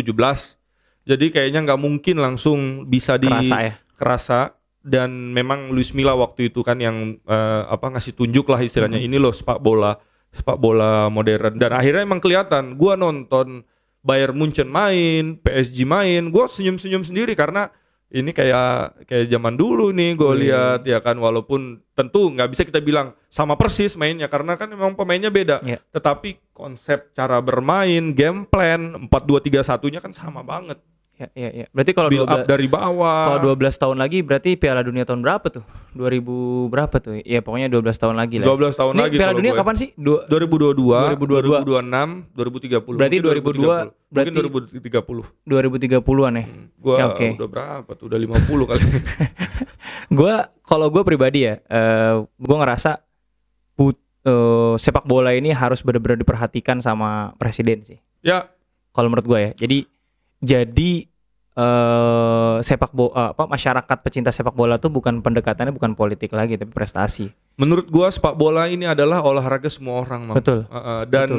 Jadi kayaknya nggak mungkin langsung bisa di Kerasa ya? kerasa. dan memang Luis Milla waktu itu kan yang eh, apa ngasih tunjuk lah istilahnya Hmm. ini loh sepak bola sepak bola modern dan akhirnya emang kelihatan gua nonton Bayern Munchen main PSG main gua senyum-senyum sendiri karena ini kayak kayak zaman dulu nih gue Iya. lihat ya kan walaupun tentu nggak bisa kita bilang sama persis mainnya karena kan memang pemainnya beda Iya. tetapi konsep cara bermain game plan 4-2-3-1 nya kan sama banget Ya, ya, ya. Berarti kalau build 12 up dari bawah Kalau 12 tahun lagi berarti Piala Dunia tahun berapa tuh? 2000 berapa tuh? Ya pokoknya 12 tahun lagi lah. 12 tahun Ini lagi Piala Dunia gue. kapan sih? Dua, 2022, 2022. 2026, 2030. Berarti Mungkin 2002, 2030. berarti- Mungkin 2030. 2030-an ya. Gua Ya, oke. udah berapa tuh? Udah 50 kali. Gua kalau gue pribadi ya, eh gue ngerasa put, eh, sepak bola ini harus benar-benar diperhatikan sama presiden sih. ya, Kalau menurut gue ya. Jadi jadi eh sepak bola apa masyarakat pecinta sepak bola tuh bukan pendekatannya bukan politik lagi tapi prestasi. menurut gua sepak bola ini adalah olahraga semua orang, Mam. Betul. Uh, uh, dan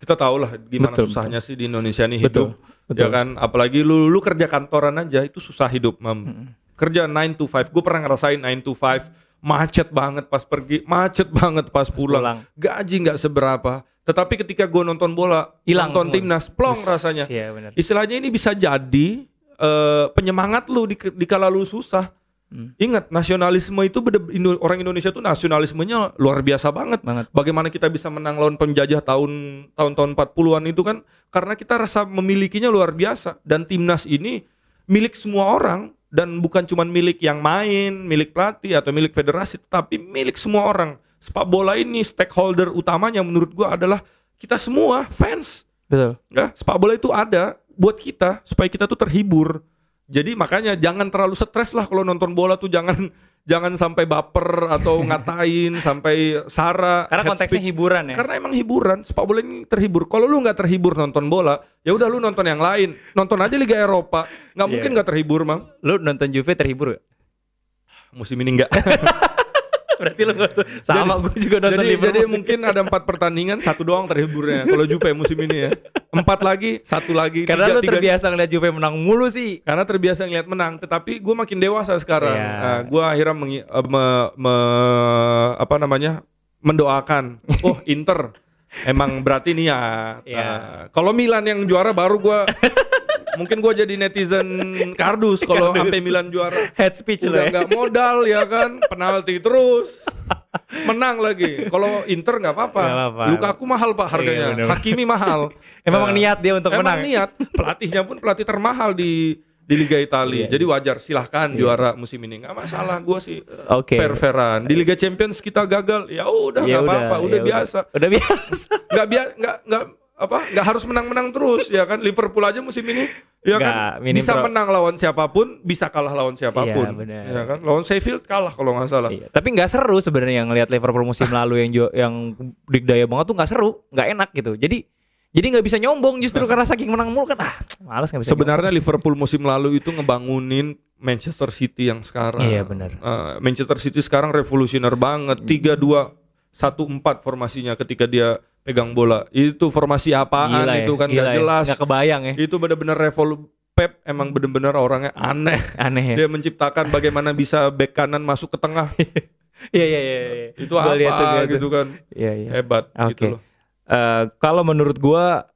kita tahu lah gimana Betul, susahnya sih di Indonesia nih Betul, hidup. betul. Ya kan, apalagi lu lu kerja kantoran aja itu susah hidup, Mam. Kerja 9 to 5. Gue pernah ngerasain 9 to 5 macet banget pas pergi, macet banget pas pulang. pulang. Gaji nggak seberapa. Tetapi ketika gue nonton bola, Hilang nonton semua. timnas, plong Us, rasanya. Benar. Istilahnya ini bisa jadi eh, penyemangat lu di, di kala lu susah. Hmm. Ingat nasionalisme itu Indo- orang Indonesia tuh nasionalismenya luar biasa banget. Banget. Bagaimana kita bisa menang lawan penjajah tahun tahun-tahun 40-an itu kan karena kita rasa memilikinya luar biasa dan timnas ini milik semua orang dan bukan cuma milik yang main, milik pelatih atau milik federasi, tetapi milik semua orang. Sepak bola ini stakeholder utamanya menurut gua adalah kita semua fans. Betul. Ya, sepak bola itu ada buat kita supaya kita tuh terhibur. Jadi makanya jangan terlalu stres lah kalau nonton bola tuh jangan jangan sampai baper atau ngatain sampai sara. Karena head konteksnya speech. hiburan ya. Karena emang hiburan, sepak bola ini terhibur. Kalau lu nggak terhibur nonton bola, ya udah lu nonton yang lain. Nonton aja Liga Eropa. Nggak Iya. mungkin nggak terhibur, Mang. Lu nonton Juve terhibur gak? Musim ini nggak. Berarti lu gak sama gue juga nonton jadi, Liverpool. jadi mungkin ada empat pertandingan, satu doang terhiburnya. Kalau Juve musim ini ya. Empat lagi, satu lagi. Karena tiga- lu tiga- terbiasa ngeliat Juve menang mulu sih. karena terbiasa ngeliat menang tetapi gue makin dewasa sekarang Iya. Nah, gue akhirnya mengi- eh, me- me- apa namanya mendoakan oh Inter emang berarti niat Iya. Nah, kalau Milan yang juara baru gue mungkin gue jadi netizen kardus kalau sampai Milan juara Head speech lo udah ya. nggak modal ya kan penalti terus menang lagi kalau Inter nggak apa-apa apa-apa. Lukaku mahal pak harganya Iya, bener. Hakimi mahal Emang Nah, niat dia untuk emang menang. niat pelatihnya pun pelatih termahal di di Liga Italia. Iya. Jadi wajar silahkan juara musim ini nggak masalah. Gue sih Oke. fair fairan. Di Liga Champions kita gagal, ya udah Ya nggak apa-apa, ya udah biasa. Udah biasa. Nggak biasa, nggak nggak apa nggak harus menang-menang terus ya kan Liverpool aja musim ini ya Nggak, kan bisa pro- menang lawan siapa pun bisa kalah lawan siapa pun Iya, ya kan lawan Sheffield kalah kalau nggak salah Iya. Tapi nggak seru sebenarnya ngelihat Liverpool musim lalu yang yang dikdaya banget tuh nggak seru, nggak enak gitu. Jadi jadi nggak bisa nyombong justru karena saking menang mulu kan ah malas nggak bisa. Sebenarnya Liverpool musim lalu itu ngebangunin Manchester City yang sekarang. Iya, benar. Eh, Manchester City sekarang revolusioner banget. 3-2 1-4 formasinya ketika dia pegang bola. Itu formasi apaan Gila ya, itu kan gila nggak ya. jelas. Nggak kebayang ya. Itu benar-benar revolu Pep emang benar-benar orangnya aneh. Aneh ya. Dia menciptakan bagaimana bisa back kanan masuk ke tengah. Iya iya iya. iya. itu Gua apa lihat tuh, gua lihat gitu kan. Iya iya. Hebat Oke. gitu loh. Eh, kalau menurut gua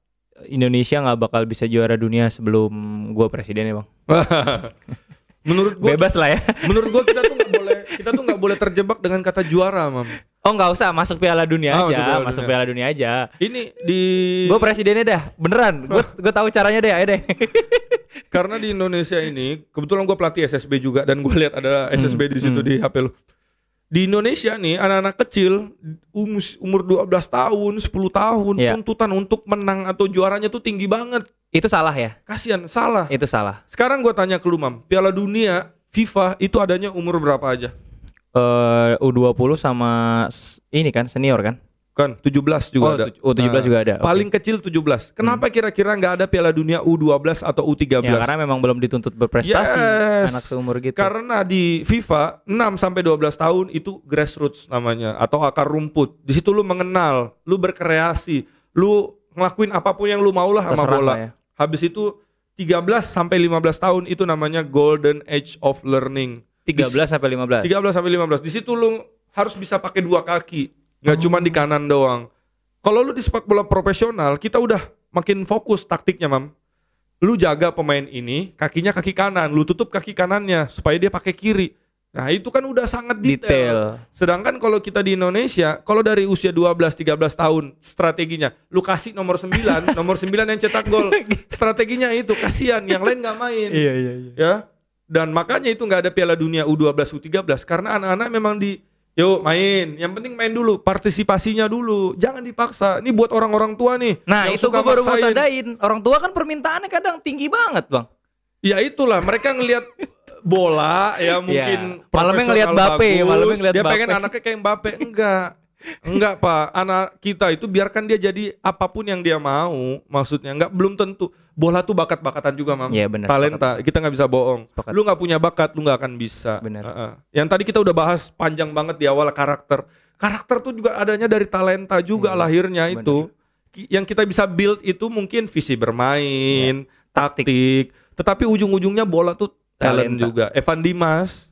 Indonesia nggak bakal bisa juara dunia sebelum gua presiden ya bang. Menurut gua Bebas lah ya. menurut gua kita tuh nggak boleh kita tuh nggak boleh terjebak dengan kata juara, Mam. Oh nggak usah masuk Piala Dunia Ah, aja, masuk Piala masuk Dunia. Piala Dunia aja. Ini di Gue presidennya dah, beneran. Gue gue tahu caranya deh, ayo deh. Karena di Indonesia ini kebetulan gue pelatih SSB juga dan gue lihat ada SSB di situ di HP lu. Di Indonesia nih anak-anak kecil umus- umur 12 tahun, 10 tahun Iya. tuntutan untuk menang atau juaranya tuh tinggi banget. Itu salah ya? Kasihan, salah. Itu salah. Sekarang gue tanya ke lu, Mam. Piala Dunia FIFA itu adanya umur berapa aja? Eh U20 sama ini kan senior kan? Kan 17 juga Oh, ada. oh, 17 juga ada. Hmm. Paling kecil 17. Kenapa kira-kira nggak ada Piala Dunia U12 atau U13? Ya, karena memang belum dituntut berprestasi Yes. anak seumur gitu. Karena di FIFA 6 sampai 12 tahun itu grassroots namanya atau akar rumput. Di situ lu mengenal, lu berkreasi, lu ngelakuin apa pun yang lu mau lah sama bola. lah ya. Habis itu 13 sampai 15 tahun itu namanya golden age of learning. 13 sampai 15. 13 sampai 15. Di situ lu harus bisa pakai dua kaki, nggak Oh. cuma di kanan doang. Kalau lu di sepak bola profesional, kita udah makin fokus taktiknya, Mam. Lu jaga pemain ini, kakinya kaki kanan, lu tutup kaki kanannya supaya dia pakai kiri. Nah, itu kan udah sangat detail. Detail. Sedangkan kalau kita di Indonesia, kalau dari usia 12 13 tahun strateginya, lu kasih nomor 9, nomor 9 yang cetak gol. Strateginya itu kasihan, yang lain nggak main Iya iya iya. ya dan makanya itu nggak ada Piala Dunia U12 U13 karena anak-anak memang di yuk main. Yang penting main dulu partisipasinya dulu. Jangan dipaksa. Ini buat orang-orang tua nih Nah, yang itu suka gue baru mau tandain. Orang tua kan permintaannya kadang tinggi banget, Bang. ya itulah. Mereka ngelihat bola ya mungkin Iya. Malamnya ngelihat bagus, malamnya ngelihat dia pengen anaknya kayak Mbappe. Enggak enggak pak. Anak kita itu biarkan dia jadi apa pun yang dia mau maksudnya. Enggak belum tentu. Bola tuh bakat-bakatan juga mam. Iya, benar, talenta. kita nggak bisa bohong. Sepakat. lu nggak punya bakat lu nggak akan bisa. Benar. Heeh. yang tadi kita udah bahas panjang banget di awal karakter. Karakter tuh juga adanya dari talenta juga Iya, lahirnya benar. itu. yang kita bisa build itu mungkin visi bermain taktik. tetapi ujung-ujungnya bola tuh talent Talenta. juga. Evan Dimas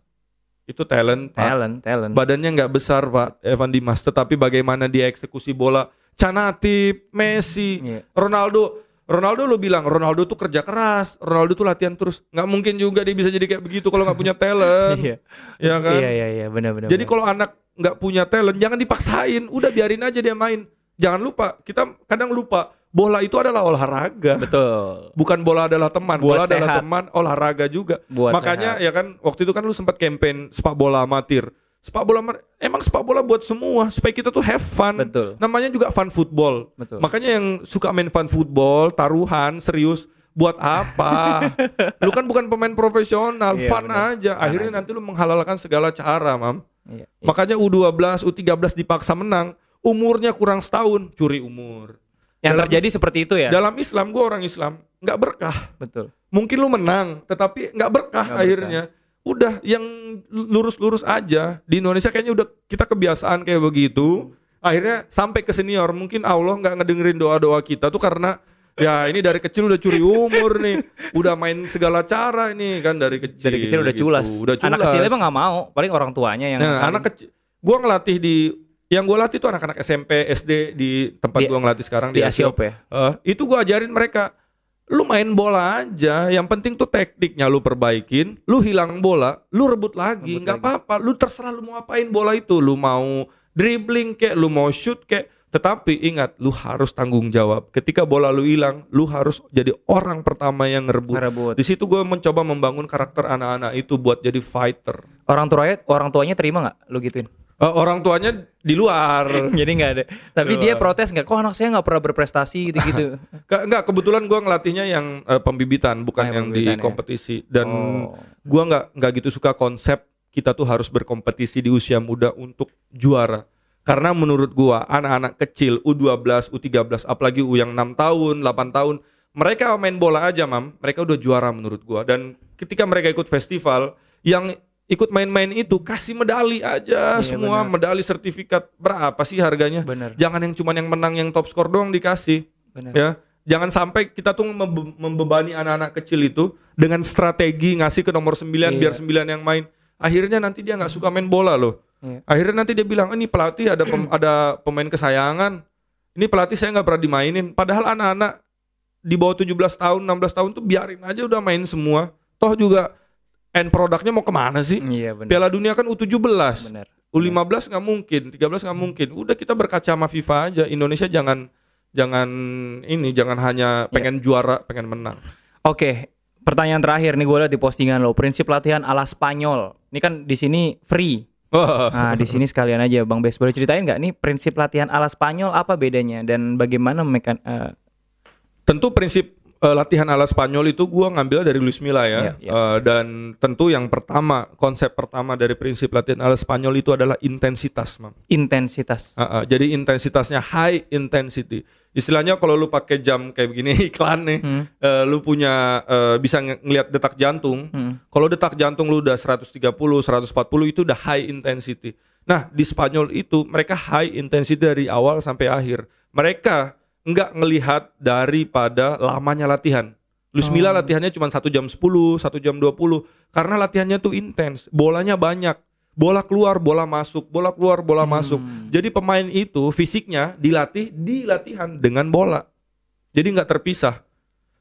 itu talent Pak. Talent, talent. badannya nggak besar Pak Evan Dimas tetapi bagaimana dia eksekusi bola Canatip Messi Iya. Ronaldo Ronaldo lu bilang Ronaldo tuh kerja keras Ronaldo tuh latihan terus nggak mungkin juga dia bisa jadi kayak begitu kalau nggak punya talent Iya. ya kan Iya iya iya, benar benar. jadi kalau anak nggak punya talent jangan dipaksain udah biarin aja dia main jangan lupa kita kadang lupa bola itu adalah olahraga betul. bukan bola adalah teman bola Buat adalah sehat. teman olahraga juga Buat makanya sehat. ya kan waktu itu kan lu sempat campaign sepak bola amatir sepak bola emang sepak bola buat semua supaya kita tuh have fun Betul. namanya juga fun football Betul. makanya yang suka main fun football taruhan serius buat apa lu kan bukan pemain profesional Iya, fun benar. aja akhirnya nanti lu menghalalkan segala cara mam Iya. iya. makanya U12 U13 dipaksa menang umurnya kurang setahun curi umur Yang dalam terjadi seperti itu ya. dalam Islam gua orang Islam nggak berkah Betul. mungkin lu menang tetapi nggak berkah Nggak akhirnya udah yang lurus-lurus aja di Indonesia kayaknya udah kita kebiasaan kayak begitu akhirnya sampai ke senior mungkin Allah nggak ngedengerin doa-doa kita tuh karena ya ini dari kecil udah curi umur nih udah main segala cara ini kan dari kecil Dari kecil udah gitu. culas. udah culas Anak kecil emang nggak mau, paling orang tuanya yang nah anak kecil gua ngelatih di yang gua latih tuh anak-anak SMP SD di tempat gua ngelatih sekarang di di, Asiop. Asiop ya. Eh, itu gua ajarin mereka lu main bola aja yang penting tuh tekniknya lu perbaikin lu hilang bola lu rebut lagi nggak apa-apa lu terserah lu mau apain bola itu lu mau dribbling kek lu mau shoot kek tetapi ingat lu harus tanggung jawab ketika bola lu hilang lu harus jadi orang pertama yang ngerebut Ngerebut. di situ gue mencoba membangun karakter anak-anak itu buat jadi fighter Orang tuanya orang tuanya terima nggak lu gituin? Eh, orang tuanya di luar Jadi nggak ada. Tapi Di dia luar. protes nggak? Kok anak saya nggak pernah berprestasi gitu-gitu. Enggak kebetulan gua ngelatihnya yang eh, pembibitan bukan Ah, yang yang di pembibitan ya. kompetisi dan Oh. gua nggak nggak gitu suka konsep kita tuh harus berkompetisi di usia muda untuk juara karena menurut gua anak-anak kecil U12 U13 apalagi U yang 6 tahun 8 tahun mereka main bola aja mam mereka udah juara menurut gua dan ketika mereka ikut festival yang ikut main-main itu kasih medali aja Iya, semua benar. medali sertifikat berapa sih harganya Bener. jangan yang cuman yang menang yang top skor doang dikasih Bener. ya jangan sampai kita tuh membe- membebani anak-anak kecil itu dengan strategi ngasih ke nomor 9 Iya. biar 9 yang main akhirnya nanti dia nggak suka main bola loh Iya. akhirnya nanti dia bilang ini pelatih ada pem- ada pemain kesayangan ini pelatih saya nggak pernah dimainin padahal anak-anak di bawah 17 tahun 16 tahun tuh biarin aja udah main semua toh juga end produknya mau ke mana sih Iya benar. Piala Dunia kan U17 Benar. U15 nggak mungkin, 13 nggak mungkin. Udah kita berkaca sama FIFA aja. Indonesia jangan jangan ini jangan hanya pengen juara, pengen menang. Oke, pertanyaan terakhir nih gue lihat di postingan lo, prinsip latihan ala Spanyol. Ini kan di sini free. Wah. Nah, di sini sekalian aja Bang Bes boleh ceritain nggak nih prinsip latihan ala Spanyol apa bedanya dan bagaimana mekan eh, Tentu prinsip eh, latihan ala Spanyol itu gua ngambil dari Luis Milla ya. Iya, iya. Eh, dan tentu yang pertama, konsep pertama dari prinsip latihan ala Spanyol itu adalah intensitas, Mam. Intensitas. Ah, ah, jadi intensitasnya high intensity. Istilahnya kalau lu pakai jam kayak begini iklan nih, Hmm. eh, lu punya eh, bisa ng- ngelihat detak jantung. Hmm. Kalau detak jantung lu udah 130, 140 itu udah high intensity. Nah, di Spanyol itu mereka high intensity dari awal sampai akhir. Mereka nggak ngelihat daripada lamanya latihan. Luis Milla latihannya cuma satu jam 10, satu jam 20 karena latihannya tuh intens, bolanya banyak. Bola keluar, bola masuk, bola keluar, bola masuk. Jadi pemain itu fisiknya dilatih di latihan dengan bola. Jadi nggak terpisah.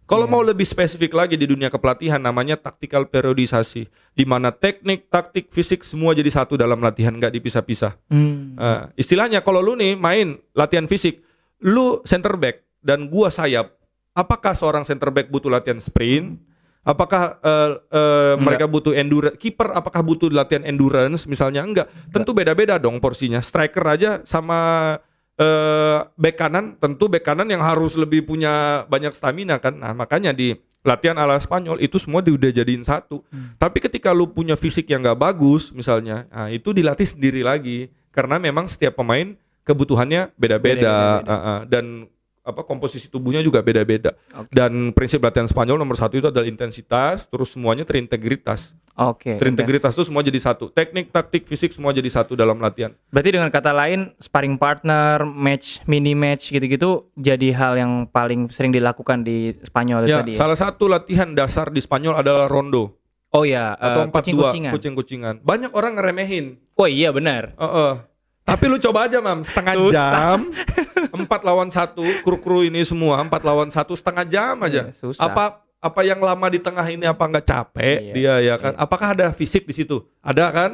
Kalau mau lebih spesifik lagi di dunia kepelatihan namanya tactical periodisasi, di mana teknik, taktik, fisik semua jadi satu dalam latihan nggak dipisah-pisah. Hmm. Nah, istilahnya kalau lu nih main latihan fisik, lu center back dan gua sayap, apakah seorang center back butuh latihan sprint? Apakah eh, eh, mereka butuh endurance? Kiper apakah butuh latihan endurance? Misalnya enggak. Tentu beda-beda dong porsinya. Striker aja sama eh back kanan, tentu back kanan yang harus lebih punya banyak stamina kan. Nah makanya di latihan ala Spanyol itu semua udah jadiin satu. Tapi ketika lu punya fisik yang nggak bagus misalnya, nah itu dilatih sendiri lagi karena memang setiap pemain kebutuhannya beda-beda. Ah, ah. dan apa komposisi tubuhnya juga beda-beda. Oke. Dan prinsip latihan Spanyol nomor satu itu adalah intensitas, terus semuanya terintegritas. Oke. Terintegritas itu semua jadi satu. Teknik, taktik, fisik semua jadi satu dalam latihan. Berarti dengan kata lain sparring partner, match, mini match gitu-gitu jadi hal yang paling sering dilakukan di Spanyol Ya, tadi. ya? salah satu latihan dasar di Spanyol adalah rondo Oh ya, atau empat dua kucing-kucingan. kucing-kucingan. Banyak orang ngeremehin. Oh iya benar. Heeh. Tapi lu coba aja mam setengah Susah. jam empat lawan satu kru kru ini semua empat lawan satu setengah jam aja. Iya, susah. Apa apa yang lama di tengah ini apa nggak capek Iya, dia ya kan? Apakah ada fisik di situ? Ada kan?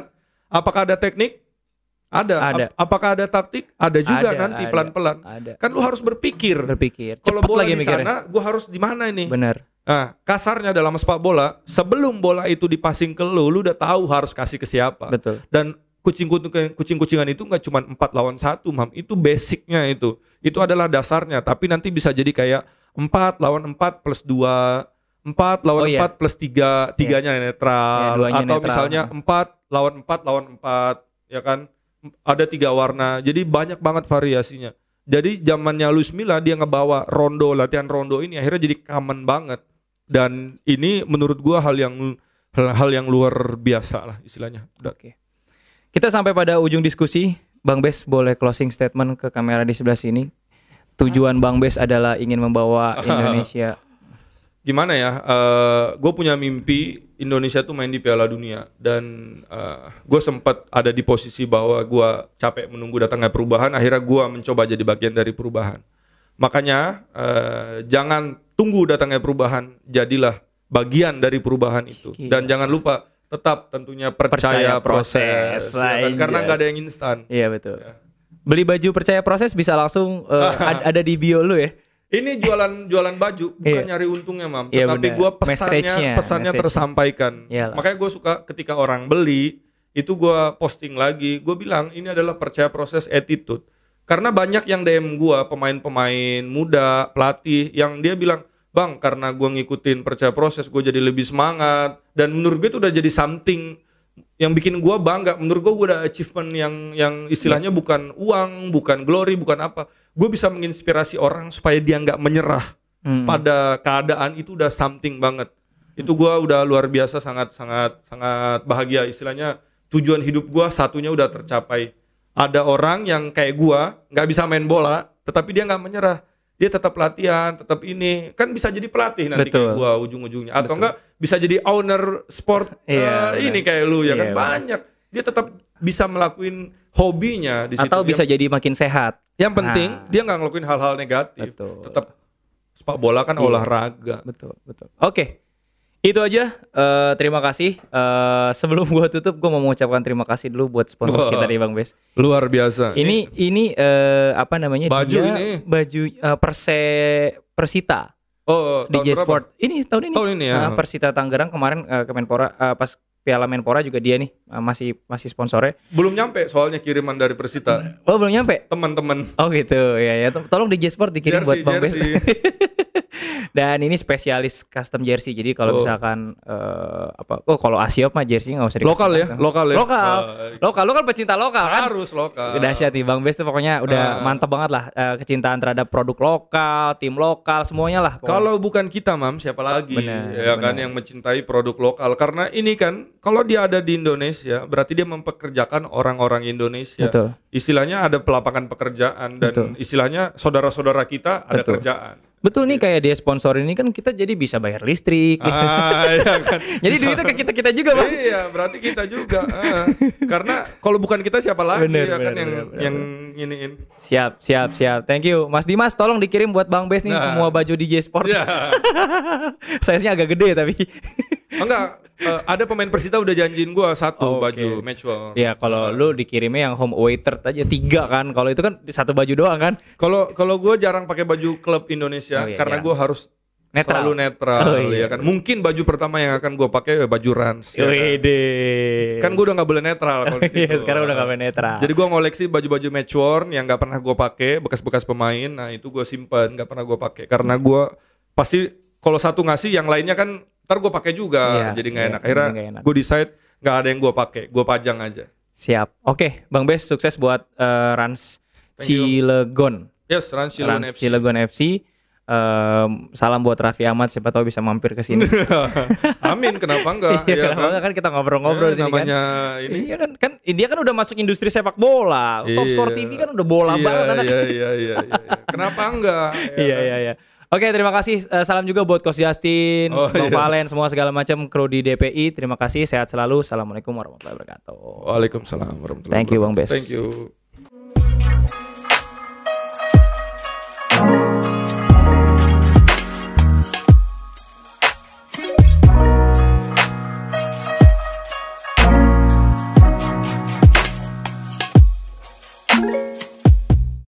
Apakah ada teknik? Ada. Ada. Ap- apakah ada taktik? Ada juga Ada, nanti pelan-pelan. Kan lu harus berpikir. Berpikir. Kalau bola lagi di mikirnya. sana, gua harus di mana ini? Bener. Nah, kasarnya dalam sepak bola, sebelum bola itu dipasing ke lu, lu udah tahu harus kasih ke siapa. Betul. Dan kucing kucing kucingan itu nggak cuma empat lawan satu, mam. Itu basicnya itu. Itu adalah dasarnya. Tapi nanti bisa jadi kayak empat lawan empat plus dua, empat lawan Oh, iya. empat plus tiga, tiganya netral. Iya, duanya Atau netral. misalnya empat lawan empat lawan empat, ya kan? Ada tiga warna. Jadi banyak banget variasinya. Jadi zamannya Luis Milla dia ngebawa rondo latihan rondo ini akhirnya jadi common banget. Dan ini menurut gua hal yang hal, hal yang luar biasa lah istilahnya. Oke. Kita sampai pada ujung diskusi. Bang Bes boleh closing statement ke kamera di sebelah sini. Tujuan Bang Bes adalah ingin membawa Indonesia. gimana ya? gue punya mimpi Indonesia tuh main di Piala Dunia dan gue sempat ada di posisi bahwa gue capek menunggu datangnya perubahan. Akhirnya gue mencoba jadi bagian dari perubahan. Makanya eh, jangan tunggu datangnya perubahan, jadilah bagian dari perubahan itu. Dan jangan lupa tetap tentunya percaya, Percaya proses. proses, ya kan? karena nggak ada yang instan. Iya betul. Beli baju percaya proses bisa langsung ad- ada di bio lu ya. Ini jualan jualan baju bukan Iya. nyari untungnya mam, Iya, tetapi gue pesannya Message-nya, pesannya tersampaikan. Iyalah. Makanya gue suka ketika orang beli itu gue posting lagi, gue bilang ini adalah percaya proses attitude. Karena banyak yang DM gue pemain-pemain muda pelatih yang dia bilang bang karena gue ngikutin percaya proses gue jadi lebih semangat. Dan menurut gue itu udah jadi something yang bikin gua bangga. Menurut gua gua ada achievement yang yang istilahnya bukan uang bukan glory bukan apa. Gue bisa menginspirasi orang supaya dia nggak menyerah Hmm. pada keadaan itu udah something banget. Itu gua udah luar biasa sangat sangat sangat bahagia. Istilahnya tujuan hidup gua satunya udah tercapai. Ada orang yang kayak gua nggak bisa main bola tetapi dia nggak menyerah dia tetap latihan tetap ini kan bisa jadi pelatih nanti kayak Betul. gua ujung-ujungnya atau enggak bisa jadi owner sport Iya, eh, ini kayak lu ya Iya, kan benar. banyak dia tetap bisa melakuin hobinya di situ Atau Yang- bisa jadi makin sehat. yang penting Nah. dia nggak ngelakuin hal-hal negatif Betul. tetap sepak bola kan Iya. olahraga Betul, betul. Oke. Itu aja. Eh, terima kasih. Eh, sebelum gua tutup, gua mau mengucapkan terima kasih dulu buat sponsor Wah. kita nih Bang Bes. luar biasa Ini ini eh, apa namanya? Baju dia ini. baju eh, Perse Persita oh DJ berapa? Sport. Ini tahun ini. Tahun ini ya? Nah, Persita Tangerang kemarin eh, Kemenpora eh, pas Piala Menpora juga dia nih eh, masih masih sponsornya. belum nyampe soalnya kiriman dari Persita Oh, belum nyampe. teman-teman Oh gitu. Ya ya. Tolong DJ Sport dikirim buat jersey Bang Bes. jersey Dan ini spesialis custom jersey. Jadi kalau Oh. misalkan eh, apa? Oh kalau Asiop mah jersey nggak usah Lokal ya, lokal ya. Lokal. Baik. Lokal. Lu kan pecinta lokal kan? Harus lokal. Dahsyat nih Bang Bes tuh pokoknya udah Ah. mantap banget lah eh, kecintaan terhadap produk lokal, tim lokal, semuanya lah. pokoknya. Kalau bukan kita, Mam, siapa lagi? Benar, ya kan benar. yang mencintai produk lokal. Karena ini kan kalau dia ada di Indonesia, berarti dia mempekerjakan orang-orang Indonesia. Betul. Istilahnya ada pelapangan pekerjaan dan Betul. istilahnya saudara-saudara kita ada Betul. kerjaan. Betul nih kayak dia sponsor ini kan kita jadi bisa bayar listrik. ah, iya kan. jadi duitnya ke kita kita juga bang. Iya, berarti kita juga. ah. Karena kalau bukan kita siapa lagi Bener, ya kan bener, yang bener, bener, yang iniin. Siap, siap, siap. Thank you, Mas Dimas. Tolong dikirim buat Bang Bes nih Nah. semua baju DJ Sport. Ya. Size-nya agak gede tapi. Enggak, eh, ada pemain Persita udah janjiin gua satu Oke. baju match wear. ya kalau lu dikirimnya yang home away third aja tiga kan. Kalau itu kan satu baju doang kan. Kalau kalau gue jarang pakai baju klub Indonesia Oh, iya, karena jarang. gue harus Netral. selalu netral Oh, iya. ya kan. Mungkin baju pertama yang akan gue pakai baju Rans. ya kan. Kan gue udah nggak boleh netral kalau di Iya, situ. sekarang udah gak main netral. Jadi gue ngoleksi baju-baju match worn yang nggak pernah gue pakai, bekas-bekas pemain. Nah itu gue simpen, nggak pernah gue pakai karena gue pasti kalau satu ngasih, yang lainnya kan ntar gue pakai juga. Iya, jadi nggak iya, enak. Akhirnya gue decide nggak ada yang gue pakai, gue pajang aja. Siap. Oke, Bang Bes sukses buat eh, Rans Thank you. Cilegon. Yes, Rans Cilegon Rans FC. Cilegon FC. Em, salam buat Raffi Ahmad siapa tahu bisa mampir ke sini. Amin, kenapa enggak? Iya, ya kenapa kan? enggak? kan kita ngobrol-ngobrol Eh, sini kan. namanya ini Iya kan kan dia kan udah masuk industri sepak bola. Top Score Iya. TV kan udah bola iya, banget. Iya, iya, iya, iya, iya. Kenapa enggak? Ya Iya kan? iya iya. Oke, terima kasih. Eh, salam juga buat Coach Justin, Oh, Bang iya. Valen, semua segala macam kru di DPI. Terima kasih, sehat selalu. Assalamualaikum warahmatullahi wabarakatuh. Waalaikumsalam warahmatullahi Thank you, Bang Bes. Thank you.